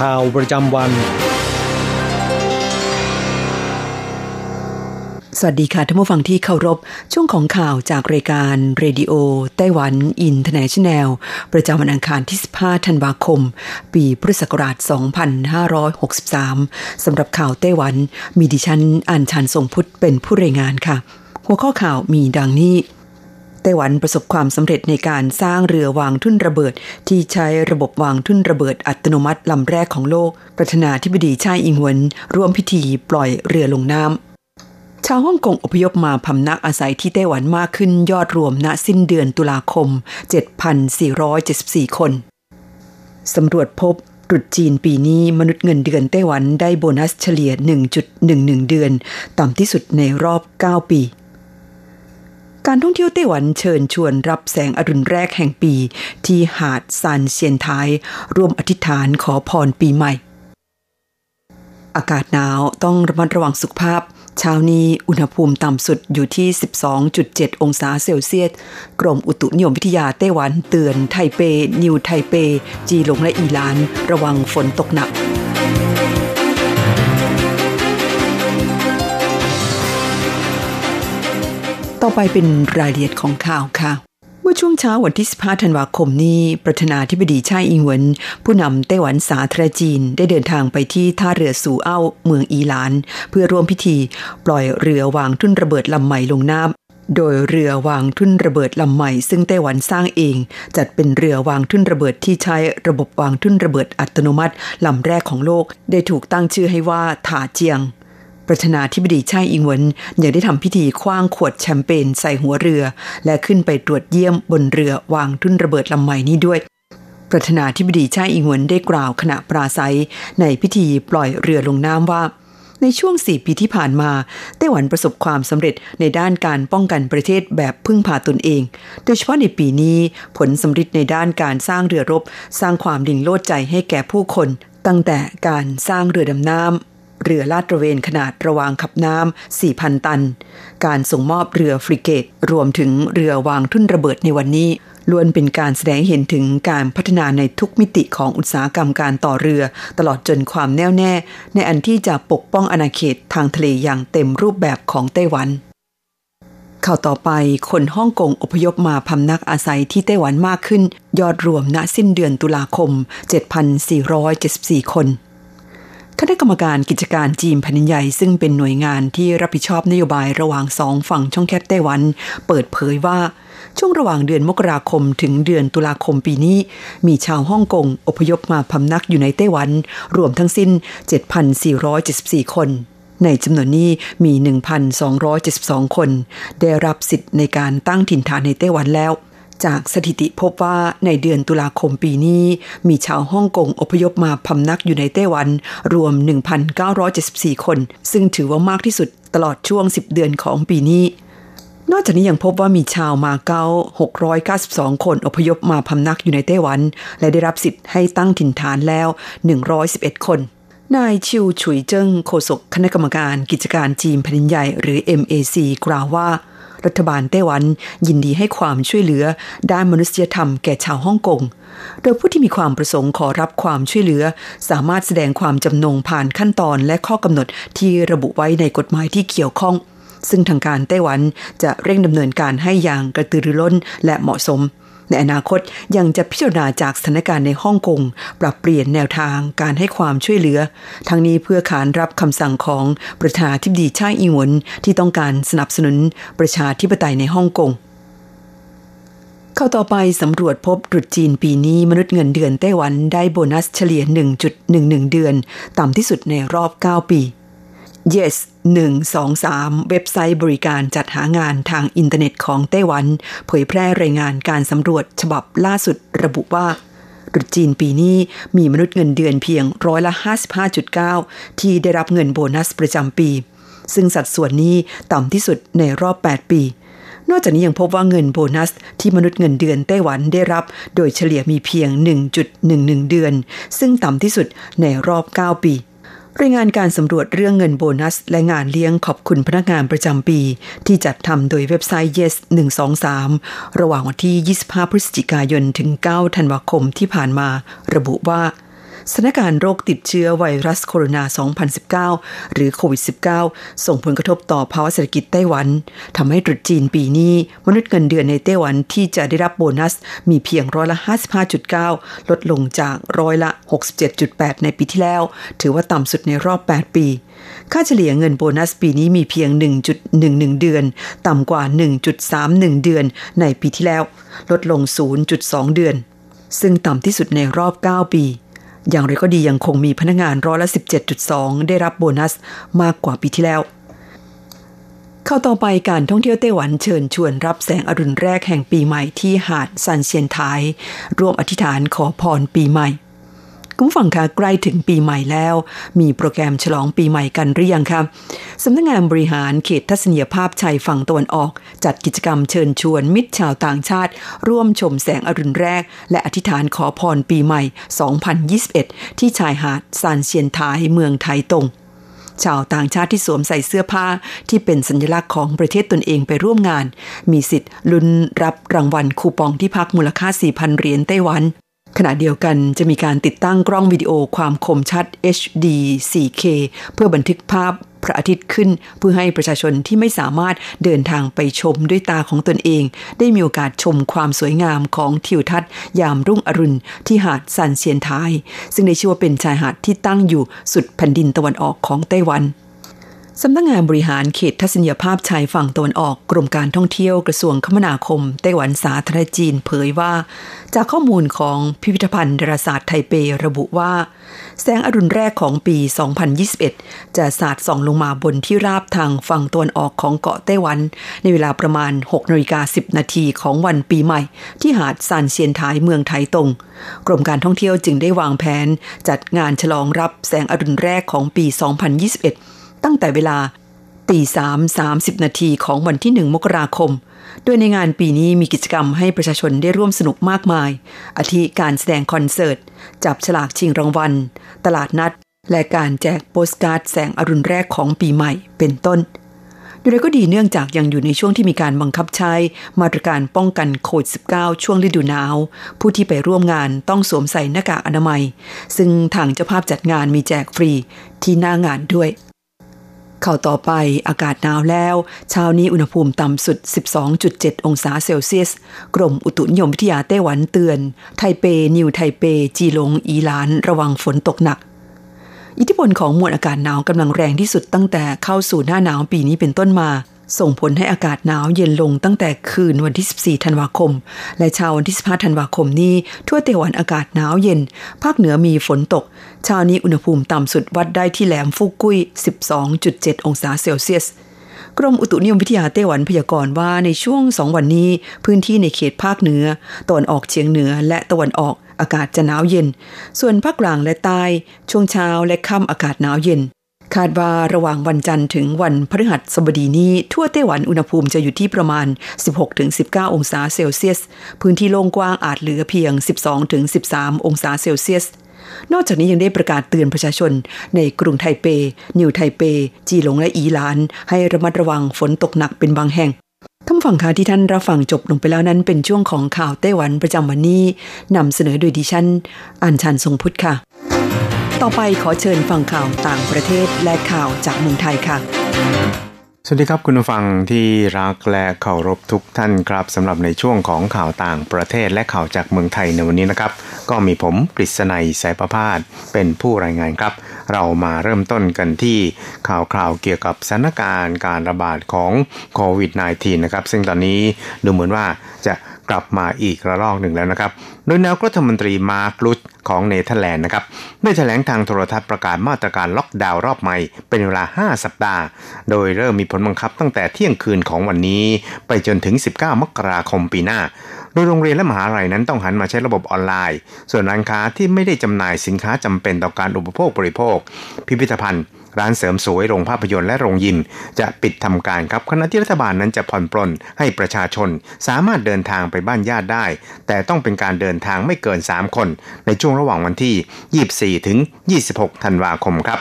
ข่าวประจำวัน สวัสดีค่ะท่านผู้ฟังที่เคารพ ช่วงของข่าวจากรายการ Radio Taiwan International ประจำวันอังคารที่ 15 ธันวาคม ปีพุทธศักราช 2563 สำหรับข่าวไต้หวัน มีดิฉันอัญชันทรงพุทธเป็นผู้รายงานค่ะ หัวข้อข่าวมีดังนี้ ไต้หวันประสบความสำเร็จในการสร้างเรือวางทุ่นระเบิด ที่ใช้ระบบวางทุ่นระเบิดอัตโนมัติลำแรกของโลก ประธานาธิบดีชายอิงหวนร่วมพิธีปล่อยเรือลงน้ำชาวฮ่องกงอพยพมาพำนักอาศัยที่ไต้หวันมากขึ้นยอดรวมณสิ้นเดือนตุลาคม 7,474 คน สำรวจพบตรุษจีนปีนี้มนุษย์เงินเดือนไต้หวันได้โบนัสเฉลี่ย 1.11 เดือน ต่ำที่สุดในรอบ 9 ปี การท่องเที่ยวไต้หวันเชิญชวนรับแสงอรุณแรกแห่งปี ที่หาดซานเซียนทายร่วมอธิษฐานขอพรปีใหม่ อากาศหนาวต้องระมัดระวังสุขภาพ เช้านี้อุณหภูมิต่ำสุดอยู่ที่ 12.7 องศาเซลเซียส กรมอุตุนิยมวิทยาไต้หวันเตือนไทเป นิวไทเป จีหลงและอีหลาน ระวังฝนตกหนัก ต่อไปเป็นรายละเอียดของข่าวค่ะ เมื่อช่วงเช้าวันที่ 15 ธันวาคมนี้ ประธานาธิบดีชาอิงเหวิน ผู้นำไต้หวันสาธารณจีน ได้เดินทางไปที่ท่าเรือสูเอ้า เมืองอีหลาน เพื่อร่วมพิธี ปล่อยเรือวางทุ่นระเบิดลำใหม่ลงน้ำโดยเรือวางทุ่นระเบิดลำใหม่ ซึ่งไต้หวันสร้างเอง จัดเป็นเรือวางทุ่นระเบิดที่ใช้ระบบวางทุ่นระเบิดอัตโนมัติลำแรกของโลก ได้ถูกตั้งชื่อให้ว่าถาเจียง ประธานาธิบดีชาอิงเวินยังได้ทำพิธีคว้างขวดแชมเปญใส่หัวเรือ และขึ้นไปตรวจเยี่ยมบนเรือวางทุ่นระเบิดลำใหม่นี้ด้วย ประธานาธิบดีชาอิงเวินได้กล่าวขณะปราศัย ในพิธีปล่อยเรือลงน้ำว่า ในช่วง4ปีที่ผ่านมาไต้หวันประสบความสำเร็จในด้านการป้องกันประเทศแบบพึ่งพาตนเอง โดยเฉพาะในปีนี้ผลสำเร็จในด้านการสร้างเรือรบ สร้างความดิ่งโลดใจให้แก่ผู้คน ตั้งแต่การสร้างเรือดำน้ำ เรือลาดตระเวนขนาดระวางขับน้ำ 4,000 ตัน การส่งมอบเรือฟริเกต รวมถึงเรือวางทุ่นระเบิดในวันนี้ล้วนเป็นการแสดงเห็นถึงการพัฒนาในทุกมิติของอุตสาหกรรมการต่อเรือ ตลอดจนความแน่วแน่ ในอันที่จะปกป้องอาณาเขตทางทะเลอย่างเต็มรูปแบบของไต้หวันข่าวต่อไปคนฮ่องกงอพยพมาพำนักอาศัยที่ไต้หวันมากขึ้น ยอดรวมณสิ้นเดือนตุลาคม 7,474 คน คณะกรรมการกิจการจีนแผ่นใหญ่ซึ่งเป็นหน่วยงานที่รับผิดชอบนโยบายระหว่างสองฝั่งช่องแคบไต้หวัน เปิดเผยว่าช่วงระหว่างเดือนมกราคมถึงเดือนตุลาคมปีนี้ มีชาวฮ่องกงอพยพมาพำนักอยู่ในไต้หวัน รวมทั้งสิ้น 7,474 คน ในจำนวนนี้มี 1,272 คน ได้รับสิทธิ์ในการตั้งถิ่นฐานในไต้หวันแล้ว จากสถิติพบว่าในเดือนตุลาคมปีนี้ มีชาวฮ่องกงอพยพมาพำนักอยู่ในไต้หวัน รวม 1,974 คน ซึ่งถือว่ามากที่สุดตลอดช่วง 10 เดือนของปีนี้ นอกจากนี้ยังพบว่ามีชาวมาเก๊า692 คนอพยพมาพำนักอยู่ในไต้หวัน และได้รับสิทธิ์ให้ตั้งถิ่นฐานแล้ว 111 คนนายชิวฉุยเจิ้งโฆษกคณะกรรมการกิจการจีนแผ่นใหญ่หรือ MAC กล่าวว่า รัฐบาลไต้หวัน ยินดีให้ความช่วยเหลือ ด้านมนุษยธรรมแก่ชาวฮ่องกง โดยผู้ที่มีความประสงค์ขอรับความช่วยเหลือ สามารถแสดงความจำนงผ่านขั้นตอนและข้อกำหนดที่ระบุไว้ในกฎหมายที่เกี่ยวข้อง ซึ่งทางการไต้หวันจะเร่งดำเนินการให้อย่างกระตือรือร้นและเหมาะสม ในอนาคตยังจะพิจารณาจากสถานการณ์ในฮ่องกงปรับเปลี่ยนแนวทางการให้ความช่วยเหลือ ทั้งนี้เพื่อขานรับคำสั่งของประธานาธิบดีชาอิงหวนที่ต้องการสนับสนุนประชาธิปไตยในฮ่องกงเข้าต่อไปสำรวจพบตรุษจีนปีนี้มนุษย์เงินเดือนไต้หวันได้โบนัสเฉลี่ย 1.11 เดือน ต่ำที่สุดในรอบ 9 ปี Yes 123 เว็บไซต์บริการจัดหางานทางอินเทอร์เน็ตของไต้หวัน เผยแพร่รายงานการสำรวจฉบับล่าสุดระบุว่าตรุษจีนปีนี้มีมนุษย์เงินเดือนเพียงร้อยละ 55.9 ที่ได้รับเงินโบนัสประจำปี ซึ่งสัดส่วนนี้ต่ำที่สุดในรอบ 8 ปี นอกจากนี้ยังพบว่าเงินโบนัสที่มนุษย์เงินเดือนไต้หวันได้รับ โดยเฉลี่ยมีเพียง 1.11 เดือน ซึ่งต่ำที่สุดในรอบ 9 ปี รายงานการสำรวจเรื่องเงินโบนัส และงานเลี้ยงขอบคุณพนักงานประจำปี ที่จัดทำโดยเว็บไซต์ Yes 123 ระหว่างวันที่ 25 พฤศจิกายนถึง 9 ธันวาคมที่ผ่านมา ระบุว่า สถานการณ์โรคติดเชื้อไวรัสโคโรนา 2019 หรือโควิด -19 ส่งผลกระทบต่อภาวะเศรษฐกิจไต้หวันทำให้ตรุษจีนปีนี้ มนุษย์เงินเดือนในไต้หวันที่จะได้รับโบนัสมีเพียงร้อยละ 55.9 ลดลงจากร้อยละ 67.8 ในปีที่แล้ว ถือว่าต่ำสุดในรอบ 8 ปี ค่าเฉลี่ยเงินโบนัสปีนี้มีเพียง 1.11 เดือน ต่ำกว่า 1.31 เดือนในปีที่แล้ว ลดลง 0.2 เดือน ซึ่งต่ำที่สุดในรอบ 9 ปี อย่างไรก็ดียังคงมีพนักงานร้อยละ 17.2 ได้รับโบนัสมากกว่าปีที่แล้ว เข้าต่อไปการท่องเที่ยวไต้หวันเชิญชวนรับแสงอรุณแรกแห่งปีใหม่ที่หาดซันเซียนไทยร่วมอธิษฐานขอพรปีใหม่ คุณฟังคะใกล้ถึงปีใหม่แล้ว มีโปรแกรมฉลองปีใหม่กันหรือยังคะสำนักงงานบริหารเขตทัศนียภาพชายฝั่งตะวันออก จัดกิจกรรมเชิญชวนมิตรชาวต่างชาติ ร่วมชมแสงอรุณแรก และอธิษฐานขอพรปีใหม่ 2021 ที่ชายหาดซานเซียนทายเมืองไทยตงชาวต่างชาติที่สวมใส่เสื้อผ้าที่เป็นสัญลักษณ์ของประเทศตนเองไปร่วมงาน มีสิทธิ์ลุ้นรับรางวัลคูปองที่พักมูลค่า 4,000 เหรียญไต้หวัน ขณะเดียวกันจะมีการติดตั้งกล้องวิดีโอความคมชัด HD 4K เพื่อบันทึกภาพพระอาทิตย์ขึ้น เพื่อให้ประชาชนที่ไม่สามารถเดินทางไปชมด้วยตาของตนเอง ได้มีโอกาสชมความสวยงามของทิวทัศน์ ยามรุ่งอรุณ ที่หาดซันเซียนไทยซึ่งได้ชื่อว่าเป็นชายหาดที่ตั้งอยู่สุดแผ่นดินตะวันออกของไต้หวัน สำนักงงานบริหารเขตทัศนียภาพชายฝั่งตะวันออกกรมการท่องเที่ยวกระทรวงคมนาคมไต้หวันสาธารณจีนเผยว่า จากข้อมูลของพิพิธภัณฑ์ดาราศาสตร์ไทเประบุว่า แสงอรุณแรกของปี 2021 จะสาดส่องลงมาบนที่ราบทางฝั่งตะวันออกของเกาะไต้หวัน ในเวลาประมาณ6นาฬิกา10 นาทีของวันปีใหม่ ที่หาดซานเซียนทายเมืองไทตงกรมการท่องเที่ยวจึงได้วางแผน จัดงานฉลองรับแสงอรุณแรกของปี 2021 ตั้งแต่เวลาตีสามสามสิบนาทีของวันที่หนึ่งมกราคม โดยในงานปีนี้มีกิจกรรมให้ประชาชนได้ร่วมสนุกมากมาย อาทิการแสดงคอนเสิร์ต จับฉลากชิงรางวัล ตลาดนัด และการแจกโปสการ์ดแสงอรุณแรกของปีใหม่เป็นต้นอย่างไรก็ดีเนื่องจากยังอยู่ในช่วงที่มีการบังคับใช้ มาตรการป้องกันโควิด -19 ช่วงฤดูหนาว ผู้ที่ไปร่วมงานต้องสวมใส่หน้ากากอนามัย ซึ่งทางเจ้าภาพจัดงานมีแจกฟรีที่หน้างานด้วย เข้าต่อไปอากาศหนาวแล้ว เช้านี้อุณหภูมิต่ำสุด 12.7 องศาเซลเซียส กรมอุตุนิยมวิทยาไต้หวันเตือน ไทเป นิวไทเป จีหลง อีหลาน ระวังฝนตกหนัก อิทธิพลของมวลอากาศหนาวกำลังแรงที่สุดตั้งแต่เข้าสู่หน้าหนาวปีนี้เป็นต้นมา ส่งผลให้อากาศหนาวเย็นลงตั้งแต่คืนวันที่ 14 ธันวาคม และเช้าวันที่ 15 ธันวาคมนี้ ทั่วไต้หวันอากาศหนาวเย็น ภาคเหนือมีฝนตก เช้านี้อุณหภูมิต่ำสุดวัดได้ที่แหลมฟุกุย 12.7 องศาเซลเซียส กรมอุตุนิยมวิทยาไต้หวันพยากรณ์ว่าในช่วงสองวันนี้ พื้นที่ในเขตภาคเหนือตะวันออกเฉียงเหนือและตะวันออกอากาศจะหนาวเย็น ส่วนภาคกลางและใต้ช่วงเช้าและค่ำอากาศหนาวเย็น คาดว่าระหว่างวันจันทร์ถึงวันพฤหัสบดีนี้ ทั่วไต้หวันอุณหภูมิจะอยู่ที่ประมาณ 16-19 องศาเซลเซียส พื้นที่โล่งกว้างอาจเหลือเพียง 12-13 องศาเซลเซียส นอกจากนี้ยังได้ประกาศเตือนประชาชน ในกรุงไทเป นิวไทเป จีหลงและอีหลาน ให้ระมัดระวังฝนตกหนักเป็นบางแห่งท่านฝั่งค่ะที่ท่านรับฟังจบลงไปแล้วนั้นเป็นช่วงของข่าวไต้หวันประจำวันนี้นำเสนอโดยดิฉันอัญชันทรงพุทธค่ะ ต่อไปขอเชิญฟังข่าวต่างประเทศและข่าวจากเมืองไทยค่ะ สวัสดีครับคุณผู้ฟังที่รักและเคารพทุกท่านครับสำหรับในช่วงของข่าวต่างประเทศและข่าวจากเมืองไทยในวันนี้นะครับ ก็มีผมกฤษณัยสายประพาสเป็นผู้รายงานครับ เรามาเริ่มต้นกันที่ข่าวคราวเกี่ยวกับสถานการณ์การระบาดของโควิด -19 นะครับ ซึ่งตอนนี้ดูเหมือนว่าจะกลับมาอีกระลอกหนึ่งแล้วนะครับ โดยนายกรัฐมนตรีมาร์คลุต ของเนเธอร์แลนด์นะครับได้แถลงทางโทรทัศน์ประกาศมาตรการล็อกดาวน์รอบใหม่ เป็นเวลา 5 สัปดาห์ โดยเริ่มมีผลบังคับตั้งแต่เที่ยงคืนของวันนี้ ไปจนถึง 19 มกราคมปีหน้า โดยโรงเรียนและมหาลัยนั้นต้องหันมาใช้ระบบออนไลน์ ส่วนร้านค้าที่ไม่ได้จำหน่ายสินค้าจำเป็นต่อการอุปโภคบริโภค พิพิธภัณฑ์ ร้านเสริมสวยโรงภาพยนตร์และโรงยิม จะปิดทำการครับขณะที่รัฐบาลนั้นจะผ่อนปลนให้ประชาชน สามารถเดินทางไปบ้านญาติได้ แต่ต้องเป็นการเดินทางไม่เกิน 3 คน ในช่วงระหว่างวันที่ 24 ถึง 26 ธันวาคมครับ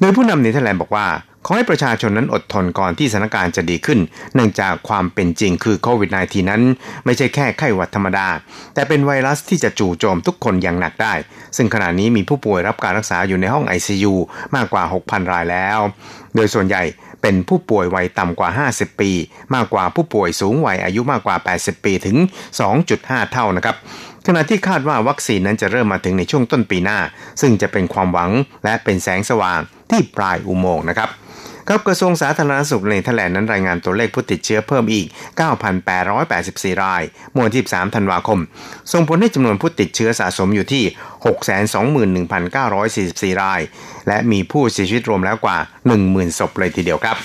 โดยผู้นำเนเธอร์แลนด์บอกว่า ขอให้ประชาชนนั้นอดทนก่อนที่สถานการณ์จะดีขึ้น เนื่องจากความเป็นจริงคือโควิด -19 นั้น ไม่ใช่แค่ไข้หวัดธรรมดา แต่เป็นไวรัสที่จะจู่โจมทุกคนอย่างหนักได้ ซึ่งขณะนี้มีผู้ป่วยรับการรักษาอยู่ในห้อง ICU มากกว่า 6,000 รายแล้ว โดยส่วนใหญ่เป็นผู้ป่วยวัยต่ำกว่า 50 ปี มากกว่าผู้ป่วยสูงวัยอายุมากกว่า 80 ปีถึง 2.5 เท่านะครับขณะที่คาดว่าวัคซีนนั้นจะเริ่มมาถึงในช่วงต้นปีหน้า ซึ่งจะเป็นความหวังและเป็นแสงสว่างที่ปลายอุโมงค์นะครับ ครับกระทรวงสาธารณสุขในแถลงนั้นรายงานตัวเลขผู้ติดเชื้อเพิ่มอีก 9,884 รายเมื่อวันที่3ธันวาคม ส่งผลให้จำนวนผู้ติดเชื้อสะสมอยู่ที่ 621,944 ราย และมีผู้เสียชีวิตรวมแล้วกว่า 10,000 ศพเลยทีเดียวครับ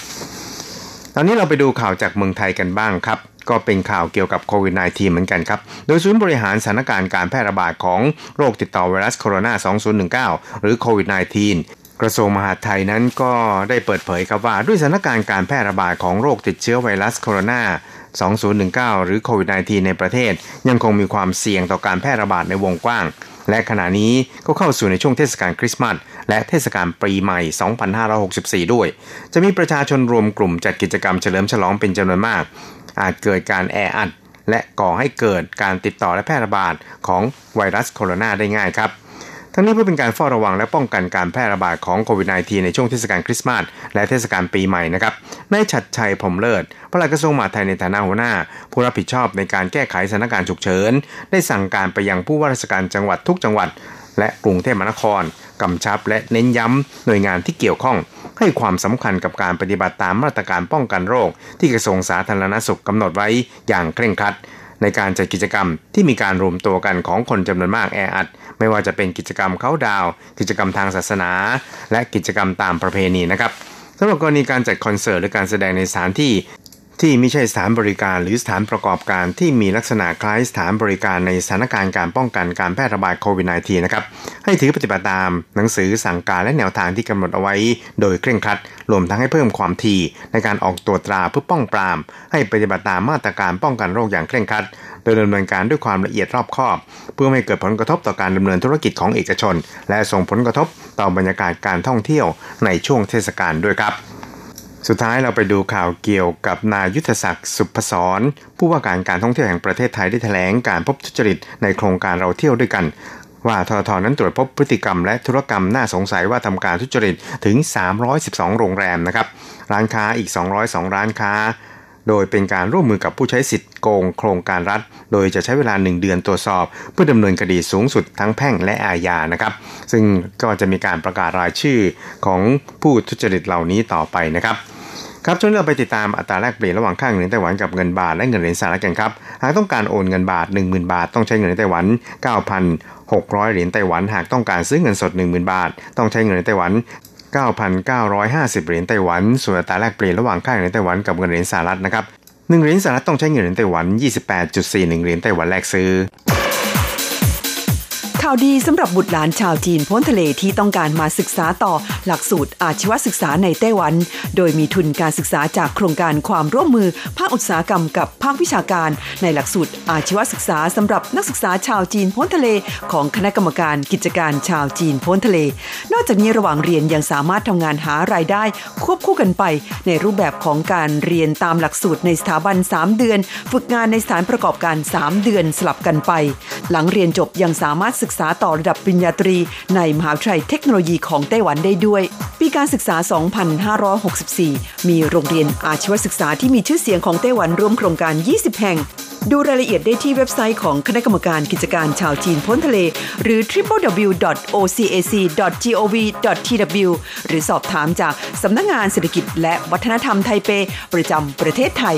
ตอนนี้เราไปดูข่าวจากเมืองไทยกันบ้างครับก็เป็นข่าวเกี่ยวกับโควิด -19 เหมือนกันครับ โดยศูนย์บริหารสถานการณ์การแพร่ระบาดของโรคติดต่อไวรัสโคโรนา 2019 หรือโควิด -19 กระทรวงมหาดไทยนั้นก็ได้เปิดเผยครับว่าด้วยสถานการณ์การแพร่ระบาดของโรคติดเชื้อไวรัสโคโรนา2019 หรือโควิด -19 ในประเทศ ยังคงมีความเสี่ยงต่อการแพร่ระบาดในวงกว้าง และขณะนี้ก็เข้าสู่ในช่วงเทศกาลคริสต์มาสและเทศกาลปีใหม่ 2564 ด้วย จะมีประชาชนรวมกลุ่มจัดกิจกรรมเฉลิมฉลองเป็นจำนวนมาก อาจเกิดการแออัดและก่อให้เกิดการติดต่อและแพร่ระบาดของไวรัสโคโรนาได้ง่ายครับ ทั้งนี้เพื่อเป็นการเฝ้าระวังและป้องกันการแพร่ระบาดของโควิด -19 ในช่วงเทศกาลคริสต์มาสและเทศกาลปีใหม่นะครับนายชัดชัยพรมเลิศปลัดกระทรวงมหาดไทยในฐานะหัวหน้า ผู้รับผิดชอบในการแก้ไขสถานการณ์ฉุกเฉิน ได้สั่งการไปยังผู้ว่าราชการจังหวัดทุกจังหวัด และกรุงเทพมหานครกำชับและเน้นย้ำหน่วยงานที่เกี่ยวข้อง ให้ความสำคัญกับการปฏิบัติตามมาตรการป้องกันโรค ที่กระทรวงสาธารณสุขกำหนดไว้อย่างเคร่งครัดในการจัดกิจกรรมที่มีการรวมตัวกันของคนจำนวนมากแออัด ไม่ว่าจะเป็นกิจกรรมเขาดาว กิจกรรมทางศาสนา และกิจกรรมตามประเพณีนะครับสำหรับกรณีการจัดคอนเสิร์ตหรือการแสดงในสถานที่ ที่ไม่ใช่สถานบริการหรือสถานประกอบการที่มีลักษณะคล้ายสถานบริการในสถานการณ์การป้องกันการแพร่ระบาดโควิด -19 นะครับให้ถือปฏิบัติตามหนังสือสั่งการและแนวทางที่กำหนดเอาไว้ โดยเคร่งครัดรวมทั้งให้เพิ่มความถี่ในการออกตรวจตราเพื่อป้องปราม ให้ปฏิบัติตามมาตรการป้องกันโรคอย่างเคร่งครัดโดยดำเนินการด้วยความละเอียดรอบคอบ เพื่อไม่เกิดผลกระทบต่อการดำเนินธุรกิจของเอกชน และส่งผลกระทบต่อบรรยากาศการท่องเที่ยวในช่วงเทศกาลด้วยครับ สุดท้ายเราไปดูข่าวเกี่ยวกับนายยุทธศักดิ์สุพศรผู้ว่าการการท่องเที่ยวแห่งประเทศไทยได้แถลงการพบทุจริตในโครงการเราเที่ยวด้วยกัน ว่าททนั้นตรวจพบพฤติกรรมและธุรกรรมน่าสงสัยว่าทำการทุจริตถึง 312 โรงแรมนะครับร้านค้าอีก 202 ร้านค้า โดยเป็นการร่วมมือกับผู้ใช้สิทธิ์โกงโครงการรัฐ โดยจะใช้เวลา 1 เดือนตรวจสอบ เพื่อดำเนินคดีสูงสุดทั้งแพ่งและอาญานะครับ ซึ่งก็จะมีการประกาศรายชื่อของผู้ทุจริตเหล่านี้ต่อไปนะครับครับช่วงนี้เราไปติดตามอัตราแลกเปลี่ยนระหว่างค่าเงินไต้หวันกับเงินบาทและเงินเหรียญสหรัฐกันครับ หากต้องการโอนเงินบาท 10,000 บาท ต้องใช้เงินไต้หวัน 9,600 เหรียญไต้หวัน หากต้องการซื้อเงินสด 10,000 บาท ต้องใช้เงินไต้หวัน 9,950 เหรียญไต้หวัน ส่วนอัตราแลกเปลี่ยนระหว่างค่าเงินไต้หวันกับเงินเหรียญสหรัฐนะครับ1เหรียญสหรัฐต้องใช้เงินเหรียญไต้หวัน 28.41 เหรียญไต้หวันแลกซื้อ ข่าวดีสำหรับบุตรหลานชาวจีนพ้นทะเลที่ต้องการมาศึกษาต่อหลักสูตรอาชีวศึกษาในไต้หวัน โดยมีทุนการศึกษาจากโครงการความร่วมมือ ภาคอุตสาหกรรมกับภาควิชาการ ในหลักสูตรอาชีวศึกษาสำหรับนักศึกษาชาวจีนพ้นทะเล ของคณะกรรมการกิจการชาวจีนพ้นทะเล นอกจากนี้ระหว่างเรียนยังสามารถทำงานหารายได้ ควบคู่กันไป ในรูปแบบของการเรียนตามหลักสูตรในสถาบัน 3 เดือน ฝึกงานในสถานประกอบการ 3 เดือนสลับกันไป หลังเรียนจบยังสามารถศึกษาต่อระดับปริญญาตรี ในมหาวิทยาลัยเทคโนโลยีของไต้หวันได้ด้วย ปีการศึกษา 2564 มีโรงเรียนอาชีวศึกษาที่มีชื่อเสียงของไต้หวันร่วมโครงการ 20 แห่ง ดูรายละเอียดได้ที่เว็บไซต์ของคณะกรรมการกิจการชาวจีนพ้นทะเล หรือ www.ocac.gov.tw หรือสอบถามจากสำนักงงานเศรษฐกิจและวัฒนธรรมไทเป ประจำประเทศไทย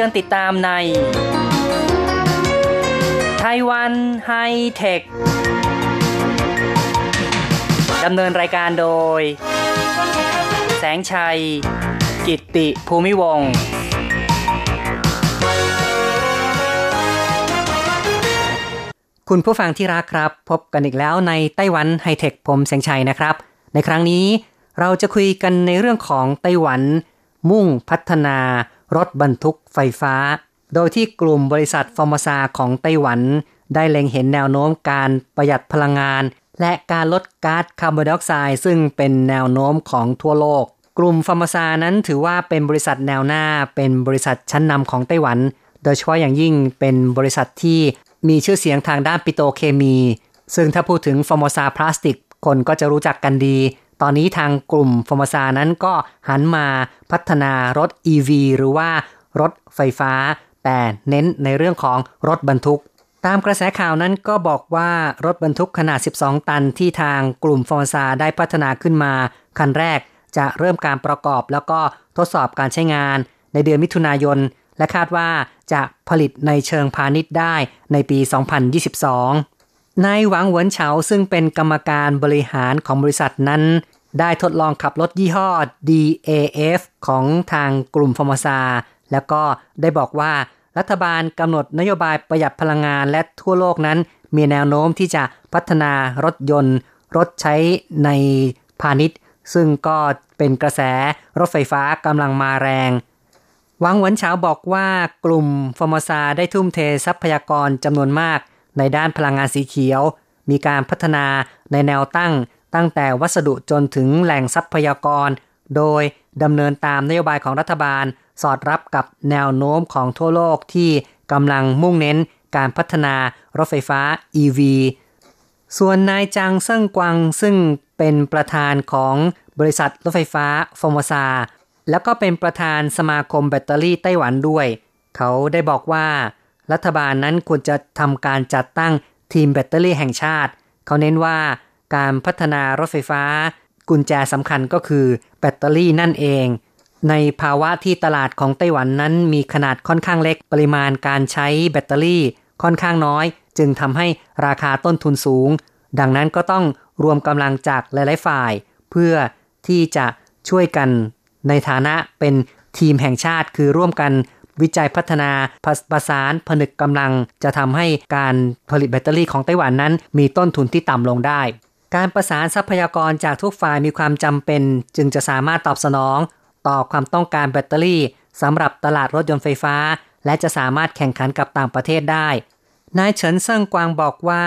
ชิญติดตามในไต้หวันไฮเทค ดำเนินรายการโดย แสงชัย กิตติภูมิวงศ์คุณผู้ฟังที่รักครับ พบกันอีกแล้วในไต้หวันไฮเทคผมแสงชัยนะครับ ในครั้งนี้เราจะคุยกันในเรื่องของไต้หวัน มุ่งพัฒนา รถบรรทุกไฟฟ้า โดยที่กลุ่มบริษัท Formosa ของไต้หวัน ได้เล็งเห็นแนวโน้มการประหยัดพลังงาน และการลดก๊าซคาร์บอนไดออกไซด์ซึ่งเป็นแนวโน้มของทั่วโลก กลุ่ม Formosa นั้นถือว่าเป็นบริษัทแนวหน้า เป็นบริษัทชั้นนำของไต้หวัน โดยเฉพาะอย่างยิ่งเป็นบริษัทที่มีชื่อเสียงทางด้านปิโตรเคมี ซึ่งถ้าพูดถึง Formosa Plastics คนก็จะรู้จักกันดี ตอนนี้ทางกลุ่ม Formosa นั้นก็หันมาพัฒนารถ EV หรือว่ารถไฟฟ้า แต่เน้นในเรื่องของรถบรรทุก ตามกระแสข่าวนั้นก็บอกว่ารถบรรทุกขนาด 12 ตันที่ทางกลุ่ม Formosa ได้พัฒนาขึ้นมา คันแรกจะเริ่มการประกอบแล้วก็ทดสอบการใช้งาน ในเดือนมิถุนายน และคาดว่าจะผลิตในเชิงพาณิชย์ได้ในปี 2022นายหวังเหวินเฉาซึ่งเป็นกรรมการบริหารของบริษัทนั้น ได้ทดลองขับรถยี่ห้อ DAF ของทางกลุ่มฟอร์มซา แล้วก็ได้บอกว่ารัฐบาลกำหนดนโยบายประหยัดพลังงานและทั่วโลกนั้น มีแนวโน้มที่จะพัฒนารถยนต์ รถใช้ในพาณิชย์ ซึ่งก็เป็นกระแสรถไฟฟ้ากำลังมาแรงวังหวนเฉาบอกว่ากลุ่มฟอร์มซาได้ทุ่มเททรัพยากรจำนวนมาก ในด้านพลังงานสีเขียว มีการพัฒนาในแนวตั้ง ตั้งแต่วัสดุจนถึงแหล่งทรัพยากร โดยดำเนินตามนโยบายของรัฐบาล สอดรับกับแนวโน้มของทั่วโลกที่กำลังมุ่งเน้นการพัฒนารถไฟฟ้า EV ส่วนนายจางเซิ่งกวางซึ่งเป็นประธานของบริษัทรถไฟฟ้าFormosa แล้วก็เป็นประธานสมาคมแบตเตอรี่ไต้หวันด้วย เขาได้บอกว่า รัฐบาลนั้นควรจะทำการจัดตั้งทีมแบตเตอรี่แห่งชาติ เขาเน้นว่า การพัฒนารถไฟฟ้า กุญแจสำคัญก็คือแบตเตอรี่นั่นเอง ในภาวะที่ตลาดของไต้หวันนั้นมีขนาดค่อนข้างเล็กปริมาณการใช้แบตเตอรี่ค่อนข้างน้อย จึงทำให้ราคาต้นทุนสูง ดังนั้นก็ต้องรวมกำลังจากหลาย ๆ ฝ่าย เพื่อที่จะช่วยกันในฐานะเป็นทีมแห่งชาติคือร่วมกันวิจัยพัฒนาประสานผนึกกำลังจะทำให้การผลิตแบตเตอรี่ของไต้หวันนั้น มีต้นทุนที่ต่ำลงได้ การประสานทรัพยากรจากทุกฝ่ายมีความจำเป็น จึงจะสามารถตอบสนอง ต่อความต้องการแบตเตอรี่สำหรับตลาดรถยนต์ไฟฟ้า และจะสามารถแข่งขันกับต่างประเทศได้ นายเฉินเซิงกวางบอกว่า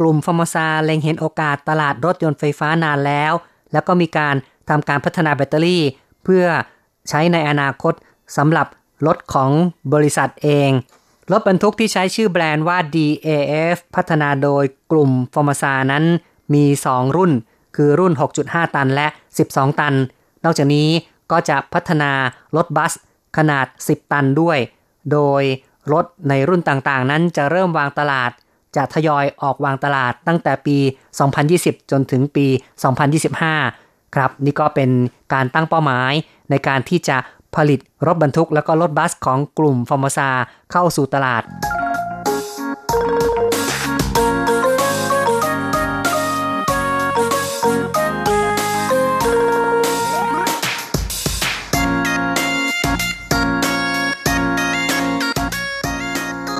กลุ่ม Formosa เล็งเห็นโอกาสตลาดรถยนต์ไฟฟ้านานแล้ว แล้วก็มีการทำการพัฒนาแบตเตอรี่ เพื่อใช้ในอนาคตสำหรับรถของบริษัทเอง รถบรรทุกที่ใช้ชื่อแบรนด์ว่า DAF พัฒนาโดยกลุ่ม Formosa นั้น มี 2 รุ่น คือรุ่น 6.5 ตันและ 12 ตัน นอกจากนี้ก็จะพัฒนารถบัสขนาด 10 ตันด้วย โดยรถในรุ่นต่างๆ นั้นจะเริ่มวางตลาด จะทยอยออกวางตลาดตั้งแต่ปี 2020 จนถึงปี 2025 ครับ นี่ก็เป็นการตั้งเป้าหมายในการที่จะผลิตรถบรรทุก แล้วก็รถบัสของกลุ่มฟอร์มซาเข้าสู่ตลาด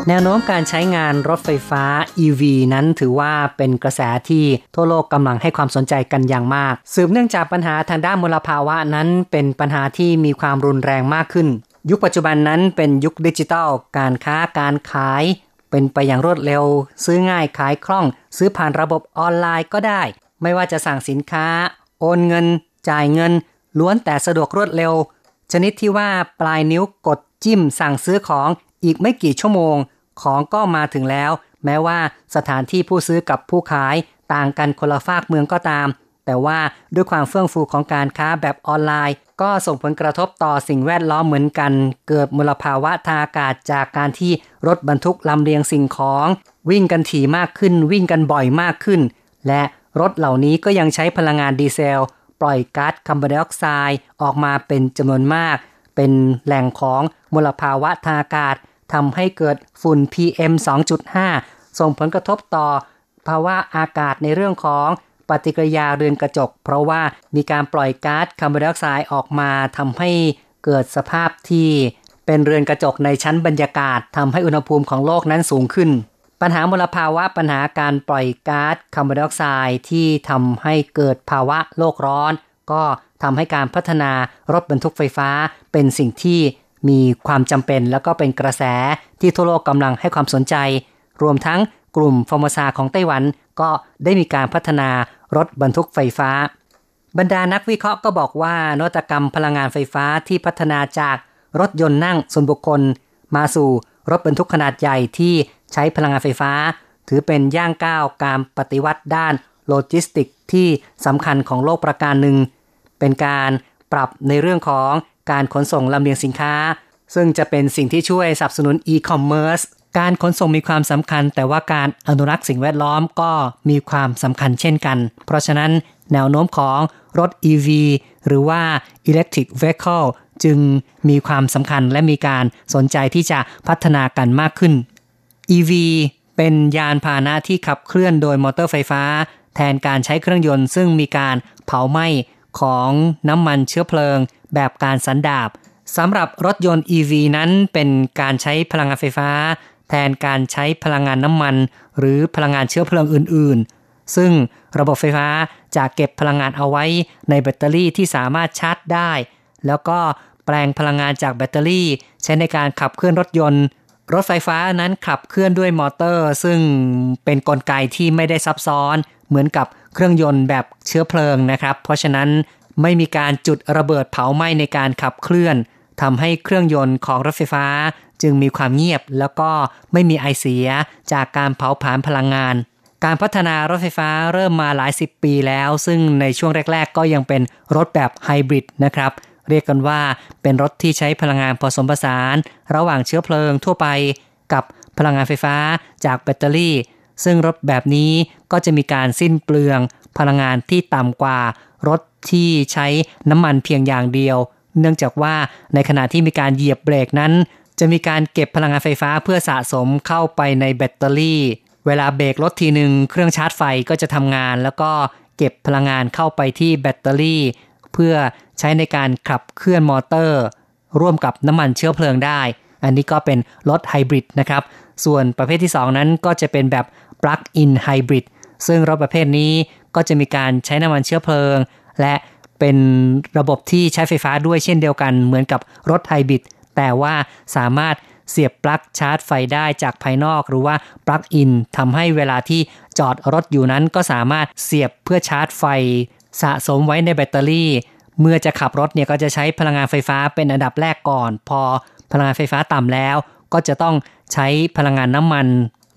แนวโน้มการใช้งานรถไฟฟ้า EV นั้นถือว่าเป็นกระแสที่ทั่วโลกกำลังให้ความสนใจกันอย่างมาก สืบเนื่องจากปัญหาทางด้านมลภาวะนั้นเป็นปัญหาที่มีความรุนแรงมากขึ้น ยุคปัจจุบันนั้นเป็นยุคดิจิทัล การค้าการขาย เป็นไปอย่างรวดเร็ว ซื้อง่ายขายคล่อง ซื้อผ่านระบบออนไลน์ก็ได้ ไม่ว่าจะสั่งสินค้า โอนเงิน จ่ายเงิน ล้วนแต่สะดวกรวดเร็ว ชนิดที่ว่าปลายนิ้วกดจิ้มสั่งซื้อของอีกไม่กี่ชั่วโมง ของก็มาถึงแล้ว แม้ว่าสถานที่ผู้ซื้อกับผู้ขายต่างกันคนละฝากเมืองก็ตาม แต่ว่าด้วยความเฟื่องฟูของการค้าแบบออนไลน์ ก็ส่งผลกระทบต่อสิ่งแวดล้อมเหมือนกัน เกิดมลภาวะทางอากาศจากการที่รถบรรทุกลำเลียงสิ่งของ วิ่งกันถี่มากขึ้น วิ่งกันบ่อยมากขึ้น และรถเหล่านี้ก็ยังใช้พลังงานดีเซล ปล่อยก๊าซคาร์บอนไดออกไซด์ออกมาเป็นจำนวนมาก เป็นแหล่งของมลภาวะทางอากาศ ทำให้เกิดฝุ่น PM 2.5 ส่งผลกระทบต่อภาวะอากาศในเรื่องของปฏิกิริยาเรือนกระจก เพราะว่ามีการปล่อยก๊าซคาร์บอนไดออกไซด์ออกมาทำให้เกิดสภาพที่เป็นเรือนกระจกในชั้นบรรยากาศทำให้อุณหภูมิของโลกนั้นสูงขึ้น ปัญหามลภาวะปัญหาการปล่อยก๊าซคาร์บอนไดออกไซด์ที่ทำให้เกิดภาวะโลกร้อน ก็ทำให้การพัฒนารถบรรทุกไฟฟ้าเป็นสิ่งที่ มีความจำเป็นแล้วก็เป็นกระแสที่ทั่วโลกกำลังให้ความสนใจ รวมทั้งกลุ่มฟอร์มซาของไต้หวันก็ได้มีการพัฒนารถบรรทุกไฟฟ้า บรรดานักวิเคราะห์ก็บอกว่านวัตกรรมพลังงานไฟฟ้าที่พัฒนาจากรถยนต์นั่งส่วนบุคคล มาสู่รถบรรทุกขนาดใหญ่ที่ใช้พลังงานไฟฟ้า ถือเป็นย่างก้าวการปฏิวัติด้านโลจิสติกส์ที่สำคัญของโลกประการหนึ่ง เป็นการปรับในเรื่องของ การขนส่งลำเลียงสินค้า ซึ่งจะเป็นสิ่งที่ช่วยสนับสนุนอีคอมเมิร์ซการขนส่งมีความสำคัญ แต่ว่าการอนุรักษ์สิ่งแวดล้อมก็มีความสำคัญเช่นกัน เพราะฉะนั้นแนวโน้มของรถ EV หรือว่า Electric Vehicle จึงมีความสำคัญและมีการสนใจที่จะพัฒนากันมากขึ้น EV เป็นยานพาหนะที่ขับเคลื่อนโดยมอเตอร์ไฟฟ้า แทนการใช้เครื่องยนต์ซึ่งมีการเผาไหม้ ของน้ำมันเชื้อเพลิง แบบการสันดาบสำหรับรถยนต์ EV นั้นเป็นการใช้พลังงานไฟฟ้า แทนการใช้พลังงานน้ำมัน หรือพลังงานเชื้อเพลิงอื่น ๆ ซึ่งระบบไฟฟ้าจะเก็บพลังงานเอาไว้ในแบตเตอรี่ที่สามารถชาร์จได้ แล้วก็แปลงพลังงานจากแบตเตอรี่ ใช้ในการขับเคลื่อนรถยนต์ รถไฟฟ้านั้นขับเคลื่อนด้วยมอเตอร์ ซึ่งเป็นนกลไกที่ไม่ได้ซับซ้อน เหมือนกับ เครื่องยนต์แบบเชื้อเพลิงนะครับ เพราะฉะนั้นไม่มีการจุดระเบิดเผาไหม้ในการขับเคลื่อนทำให้เครื่องยนต์ของรถไฟฟ้าจึงมีความเงียบ แล้วก็ไม่มีไอเสียจากการเผาผลาญพลังงาน การพัฒนารถไฟฟ้าเริ่มมาหลายสิบปีแล้ว ซึ่งในช่วงแรก ๆ ก็ยังเป็นรถแบบไฮบริดนะครับ เรียกกันว่าเป็นรถที่ใช้พลังงานผสมผสาน ระหว่างเชื้อเพลิงทั่วไป กับพลังงานไฟฟ้าจากแบตเตอรี่ ซึ่งรถแบบนี้ก็จะมีการสิ้นเปลืองพลังงานที่ต่ำกว่ารถที่ใช้น้ำมันเพียงอย่างเดียว เนื่องจากว่าในขณะที่มีการเหยียบเบรกนั้น จะมีการเก็บพลังงานไฟฟ้าเพื่อสะสมเข้าไปในแบตเตอรี่ เวลาเบรกรถทีหนึ่งเครื่องชาร์จไฟก็จะทำงาน แล้วก็เก็บพลังงานเข้าไปที่แบตเตอรี่ เพื่อใช้ในการขับเคลื่อนมอเตอร์ ร่วมกับน้ำมันเชื้อเพลิงได้ อันนี้ก็เป็นรถไฮบริดนะครับ ส่วนประเภทที่ 2 นั้นก็จะเป็นแบบ plug-in hybrid ซึ่งรถประเภทนี้ก็จะมีการใช้น้ำมันเชื้อเพลิง และเป็นระบบที่ใช้ไฟฟ้าด้วยเช่นเดียวกันเหมือนกับรถไฮบริดแต่ว่าสามารถเสียบปลั๊กชาร์จไฟได้จากภายนอกหรือว่าplug-in ทำให้เวลาที่จอดรถอยู่นั้นก็สามารถเสียบเพื่อชาร์จไฟ สะสมไว้ในแบตเตอรี่ เมื่อจะขับรถเนี่ยก็จะใช้พลังงานไฟฟ้าเป็นอันดับแรกก่อน พอพลังงานไฟฟ้าต่ำแล้ว ก็จะต้องใช้พลังงานน้ำมัน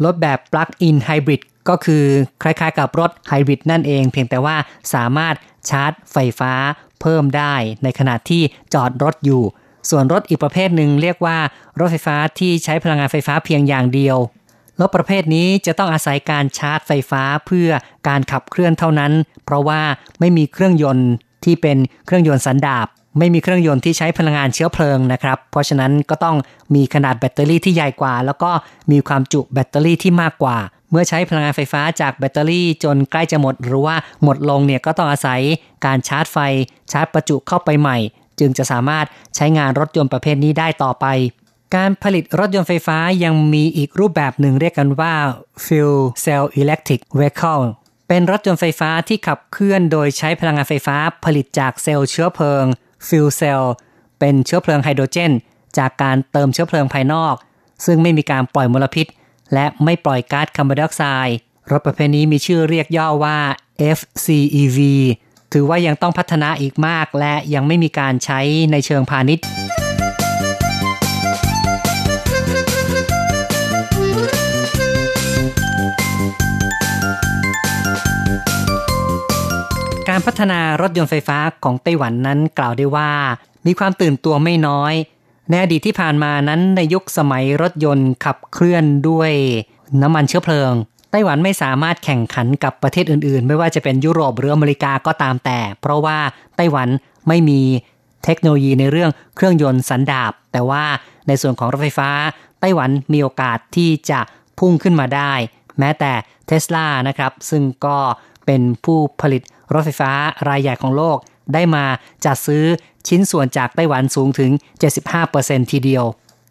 รถแบบ plug-in hybrid ก็คือคล้ายๆกับรถไฮบริดนั่นเอง เพียงแต่ว่าสามารถชาร์จไฟฟ้าเพิ่มได้ในขณะที่จอดรถอยู่ ส่วนรถอีกประเภทหนึ่งเรียกว่ารถไฟฟ้าที่ใช้พลังงานไฟฟ้าเพียงอย่างเดียวรถประเภทนี้จะต้องอาศัยการชาร์จไฟฟ้าเพื่อการขับเคลื่อนเท่านั้น เพราะว่าไม่มีเครื่องยนต์ที่เป็นเครื่องยนต์สันดาป ไม่มีเครื่องยนต์ที่ใช้พลังงานเชื้อเพลิงนะครับ เพราะฉะนั้นก็ต้องมีขนาดแบตเตอรี่ที่ใหญ่กว่า แล้วก็มีความจุแบตเตอรี่ที่มากกว่า เมื่อใช้พลังงานไฟฟ้าจากแบตเตอรี่จนใกล้จะหมดหรือว่าหมดลงเนี่ยก็ต้องอาศัยการชาร์จไฟ ชาร์จประจุเข้าไปใหม่ จึงจะสามารถใช้งานรถยนต์ประเภทนี้ได้ต่อไป การผลิตรถยนต์ไฟฟ้ายังมีอีกรูปแบบหนึ่งเรียกกันว่า fuel cell electric vehicle เป็นรถยนต์ไฟฟ้าที่ขับเคลื่อนโดยใช้พลังงานไฟฟ้าผลิตจากเซลล์เชื้อเพลิง fuel cell เป็นเชื้อเพลิงไฮโดรเจน จากการเติมเชื้อเพลิงภายนอก ซึ่งไม่มีการปล่อยมลพิษ และไม่ปล่อยก๊าซคาร์บอนไดออกไซด์รถประเภทนี้มีชื่อเรียกย่อว่า FCEV ถือว่ายังต้องพัฒนาอีกมาก และยังไม่มีการใช้ในเชิงพาณิชย์ การพัฒนารถยนต์ไฟฟ้าของไต้หวันนั้นกล่าวได้ว่า มีความตื่นตัวไม่น้อยในอดีตที่ผ่านมานั้นในยุคสมัยรถยนต์ขับเคลื่อนด้วยน้ำมันเชื้อเพลิง ไต้หวันไม่สามารถแข่งขันกับประเทศอื่นๆ ไม่ว่าจะเป็นยุโรปหรืออเมริกาก็ตามแต่ เพราะว่าไต้หวันไม่มีเทคโนโลยีในเรื่องเครื่องยนต์สันดาปแต่ว่าในส่วนของรถไฟฟ้า ไต้หวันมีโอกาสที่จะพุ่งขึ้นมาได้ แม้แต่เทสลานะครับ ซึ่งก็เป็นผู้ผลิต รถไฟฟ้ารายใหญ่ของโลกได้มาจัดซื้อชิ้นส่วนจากไต้หวันสูงถึง 75%ทีเดียว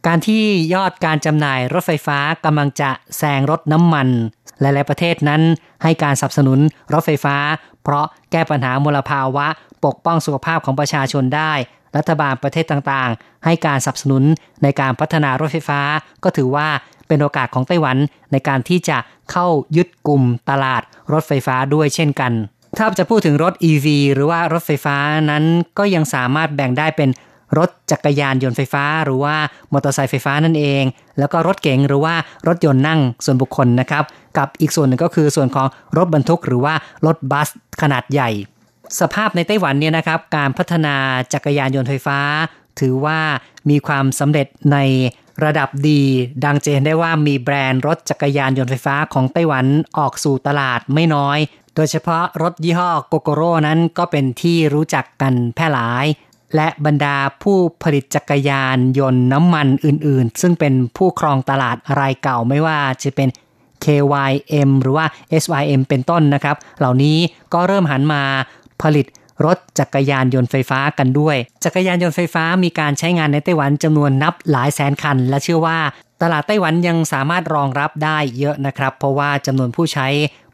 การที่ยอดการจำหน่ายรถไฟฟ้ากำลังจะแซงรถน้ำมัน หลาย ๆ ประเทศนั้นให้การสนับสนุนรถไฟฟ้า เพราะแก้ปัญหามลภาวะปกป้องสุขภาพของประชาชนได้ รัฐบาลประเทศต่างๆ ให้การสนับสนุนในการพัฒนารถไฟฟ้า ก็ถือว่าเป็นโอกาสของไต้หวันในการที่จะเข้ายึดกลุ่มตลาดรถไฟฟ้าด้วยเช่นกัน ถ้าจะพูดถึงรถ EV หรือว่ารถไฟฟ้านั้นก็ยังสามารถแบ่งได้เป็นรถจักรยานยนต์ไฟฟ้า หรือว่ามอเตอร์ไซค์ไฟฟ้านั่นเอง แล้วก็รถเก๋งหรือว่ารถยนต์นั่งส่วนบุคคลนะครับ กับอีกส่วนหนึ่งก็คือส่วนของรถบรรทุก หรือว่ารถบัสขนาดใหญ่ สภาพในไต้หวันเนี่ยนะครับ การพัฒนาจักรยานยนต์ไฟฟ้า ถือว่ามีความสำเร็จในระดับดี ดังจะเห็นได้ว่ามีแบรนด์รถจักรยานยนต์ไฟฟ้าของไต้หวันออกสู่ตลาดไม่น้อย โดยเฉพาะรถยี่ห้อโกโกโร่นั้นก็เป็นที่รู้จักกันแพร่หลาย และบรรดาผู้ผลิตจักรยานยนต์น้ำมันอื่นๆ ซึ่งเป็นผู้ครองตลาดรายเก่าไม่ว่าจะเป็น KYM หรือว่า SYM เป็นต้นนะครับ เหล่านี้ก็เริ่มหันมาผลิตรถจักรยานยนต์ไฟฟ้ากันด้วย จักรยานยนต์ไฟฟ้ามีการใช้งานในไต้หวันจำนวนนับหลายแสนคัน และเชื่อว่า ตลาดไต้หวันยังสามารถรองรับได้เยอะนะครับ เพราะว่าจำนวนผู้ใช้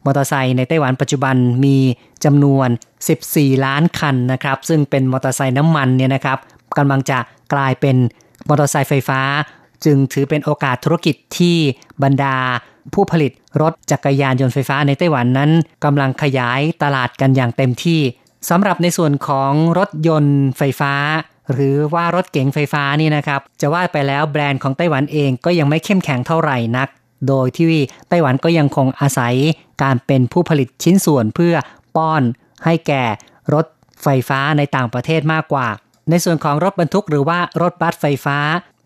มอเตอร์ไซค์ในไต้หวันปัจจุบันมีจำนวน 14 ล้านคันนะครับ ซึ่งเป็นมอเตอร์ไซค์น้ำมันเนี่ยนะครับกำลังจะกลายเป็นมอเตอร์ไซค์ไฟฟ้า จึงถือเป็นโอกาสธุรกิจที่บรรดา ผู้ผลิตรถจักรยานยนต์ไฟฟ้าในไต้หวันนั้นกำลังขยายตลาดกันอย่างเต็มที่สำหรับในส่วนของรถยนต์ไฟฟ้า หรือว่ารถเก๋งไฟฟ้านี่นะครับ จะว่าไปแล้วแบรนด์ของไต้หวันเองก็ยังไม่เข้มแข็งเท่าไหร่นัก โดยที่ไต้หวันก็ยังคงอาศัย การเป็นผู้ผลิตชิ้นส่วนเพื่อป้อนให้แก่รถไฟฟ้าในต่างประเทศมากกว่า ในส่วนของรถบรรทุกหรือว่ารถบัสไฟฟ้า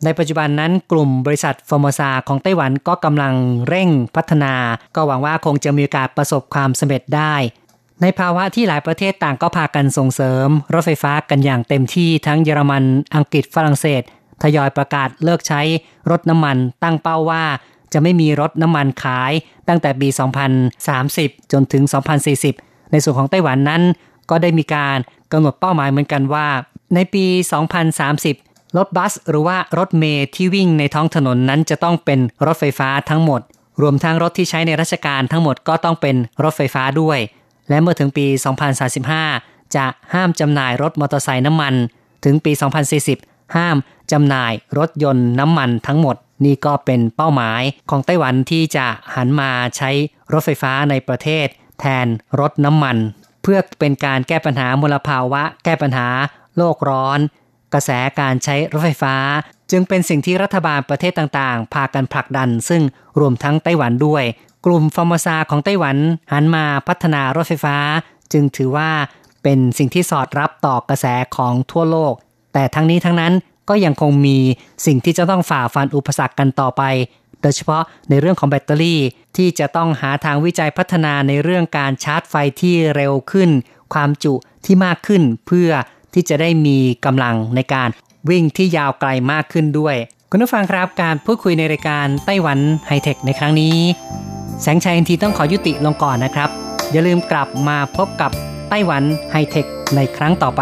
ในปัจจุบันนั้นกลุ่มบริษัทฟอร์มซาของไต้หวันก็กำลังเร่งพัฒนา ก็หวังว่าคงจะมีโอกาสประสบความสำเร็จได้ ในภาวะที่หลายประเทศต่างก็พากันส่งเสริม รถไฟฟ้ากันอย่างเต็มที่ทั้งเยอรมัน อังกฤษฝรั่งเศส ทยอยประกาศเลิกใช้รถน้ำมันตั้งเป้าว่า จะไม่มีรถน้ำมันขายตั้งแต่ปี 2030 จนถึง 2040 ในส่วนของไต้หวันนั้น ก็ได้มีการกำหนดเป้าหมายเหมือนกันว่า ในปี 2030 รถบัสหรือว่ารถเมล์ที่วิ่งในท้องถนนนั้นจะต้องเป็นรถไฟฟ้าทั้งหมด รวมทั้งรถที่ใช้ในราชการทั้งหมดก็ต้องเป็นรถไฟฟ้าด้วย และเมื่อถึงปี 2035 จะห้ามจำหน่ายรถมอเตอร์ไซค์น้ำมัน ถึงปี 2040 ห้าม จำหน่ายรถยนต์น้ำมันทั้งหมด นี่ก็เป็นเป้าหมายของไต้หวันที่จะหันมาใช้รถไฟฟ้าในประเทศ แทนรถน้ำมัน เพื่อเป็นการแก้ปัญหามลภาวะ แก้ปัญหาโลกร้อน กระแสการใช้รถไฟฟ้า จึงเป็นสิ่งที่รัฐบาลประเทศต่างๆ พากันผลักดัน ซึ่งรวมทั้งไต้หวันด้วย กลุ่มฟอร์มซาของไต้หวันหันมาพัฒนารถไฟฟ้า จึงถือว่าเป็นสิ่งที่สอดรับต่อกระแสของทั่วโลก แต่ทั้งนี้ทั้งนั้น ก็ยังคงมีสิ่งที่จะต้องฝ่าฟันอุปสรรคกันต่อไป โดยเฉพาะในเรื่องของแบตเตอรี่ที่จะต้องหาทางวิจัยพัฒนาในเรื่องการชาร์จไฟที่เร็วขึ้น ความจุที่มากขึ้นเพื่อที่จะได้มีกำลังในการวิ่งที่ยาวไกลมากขึ้นด้วย คุณผู้ฟังครับการพูดคุยในรายการไต้หวันไฮเทคในครั้งนี้ แสงชัยอินทีต้องขอยุติลงก่อนนะครับ อย่าลืมกลับมาพบกับไต้หวันไฮเทคในครั้งต่อไป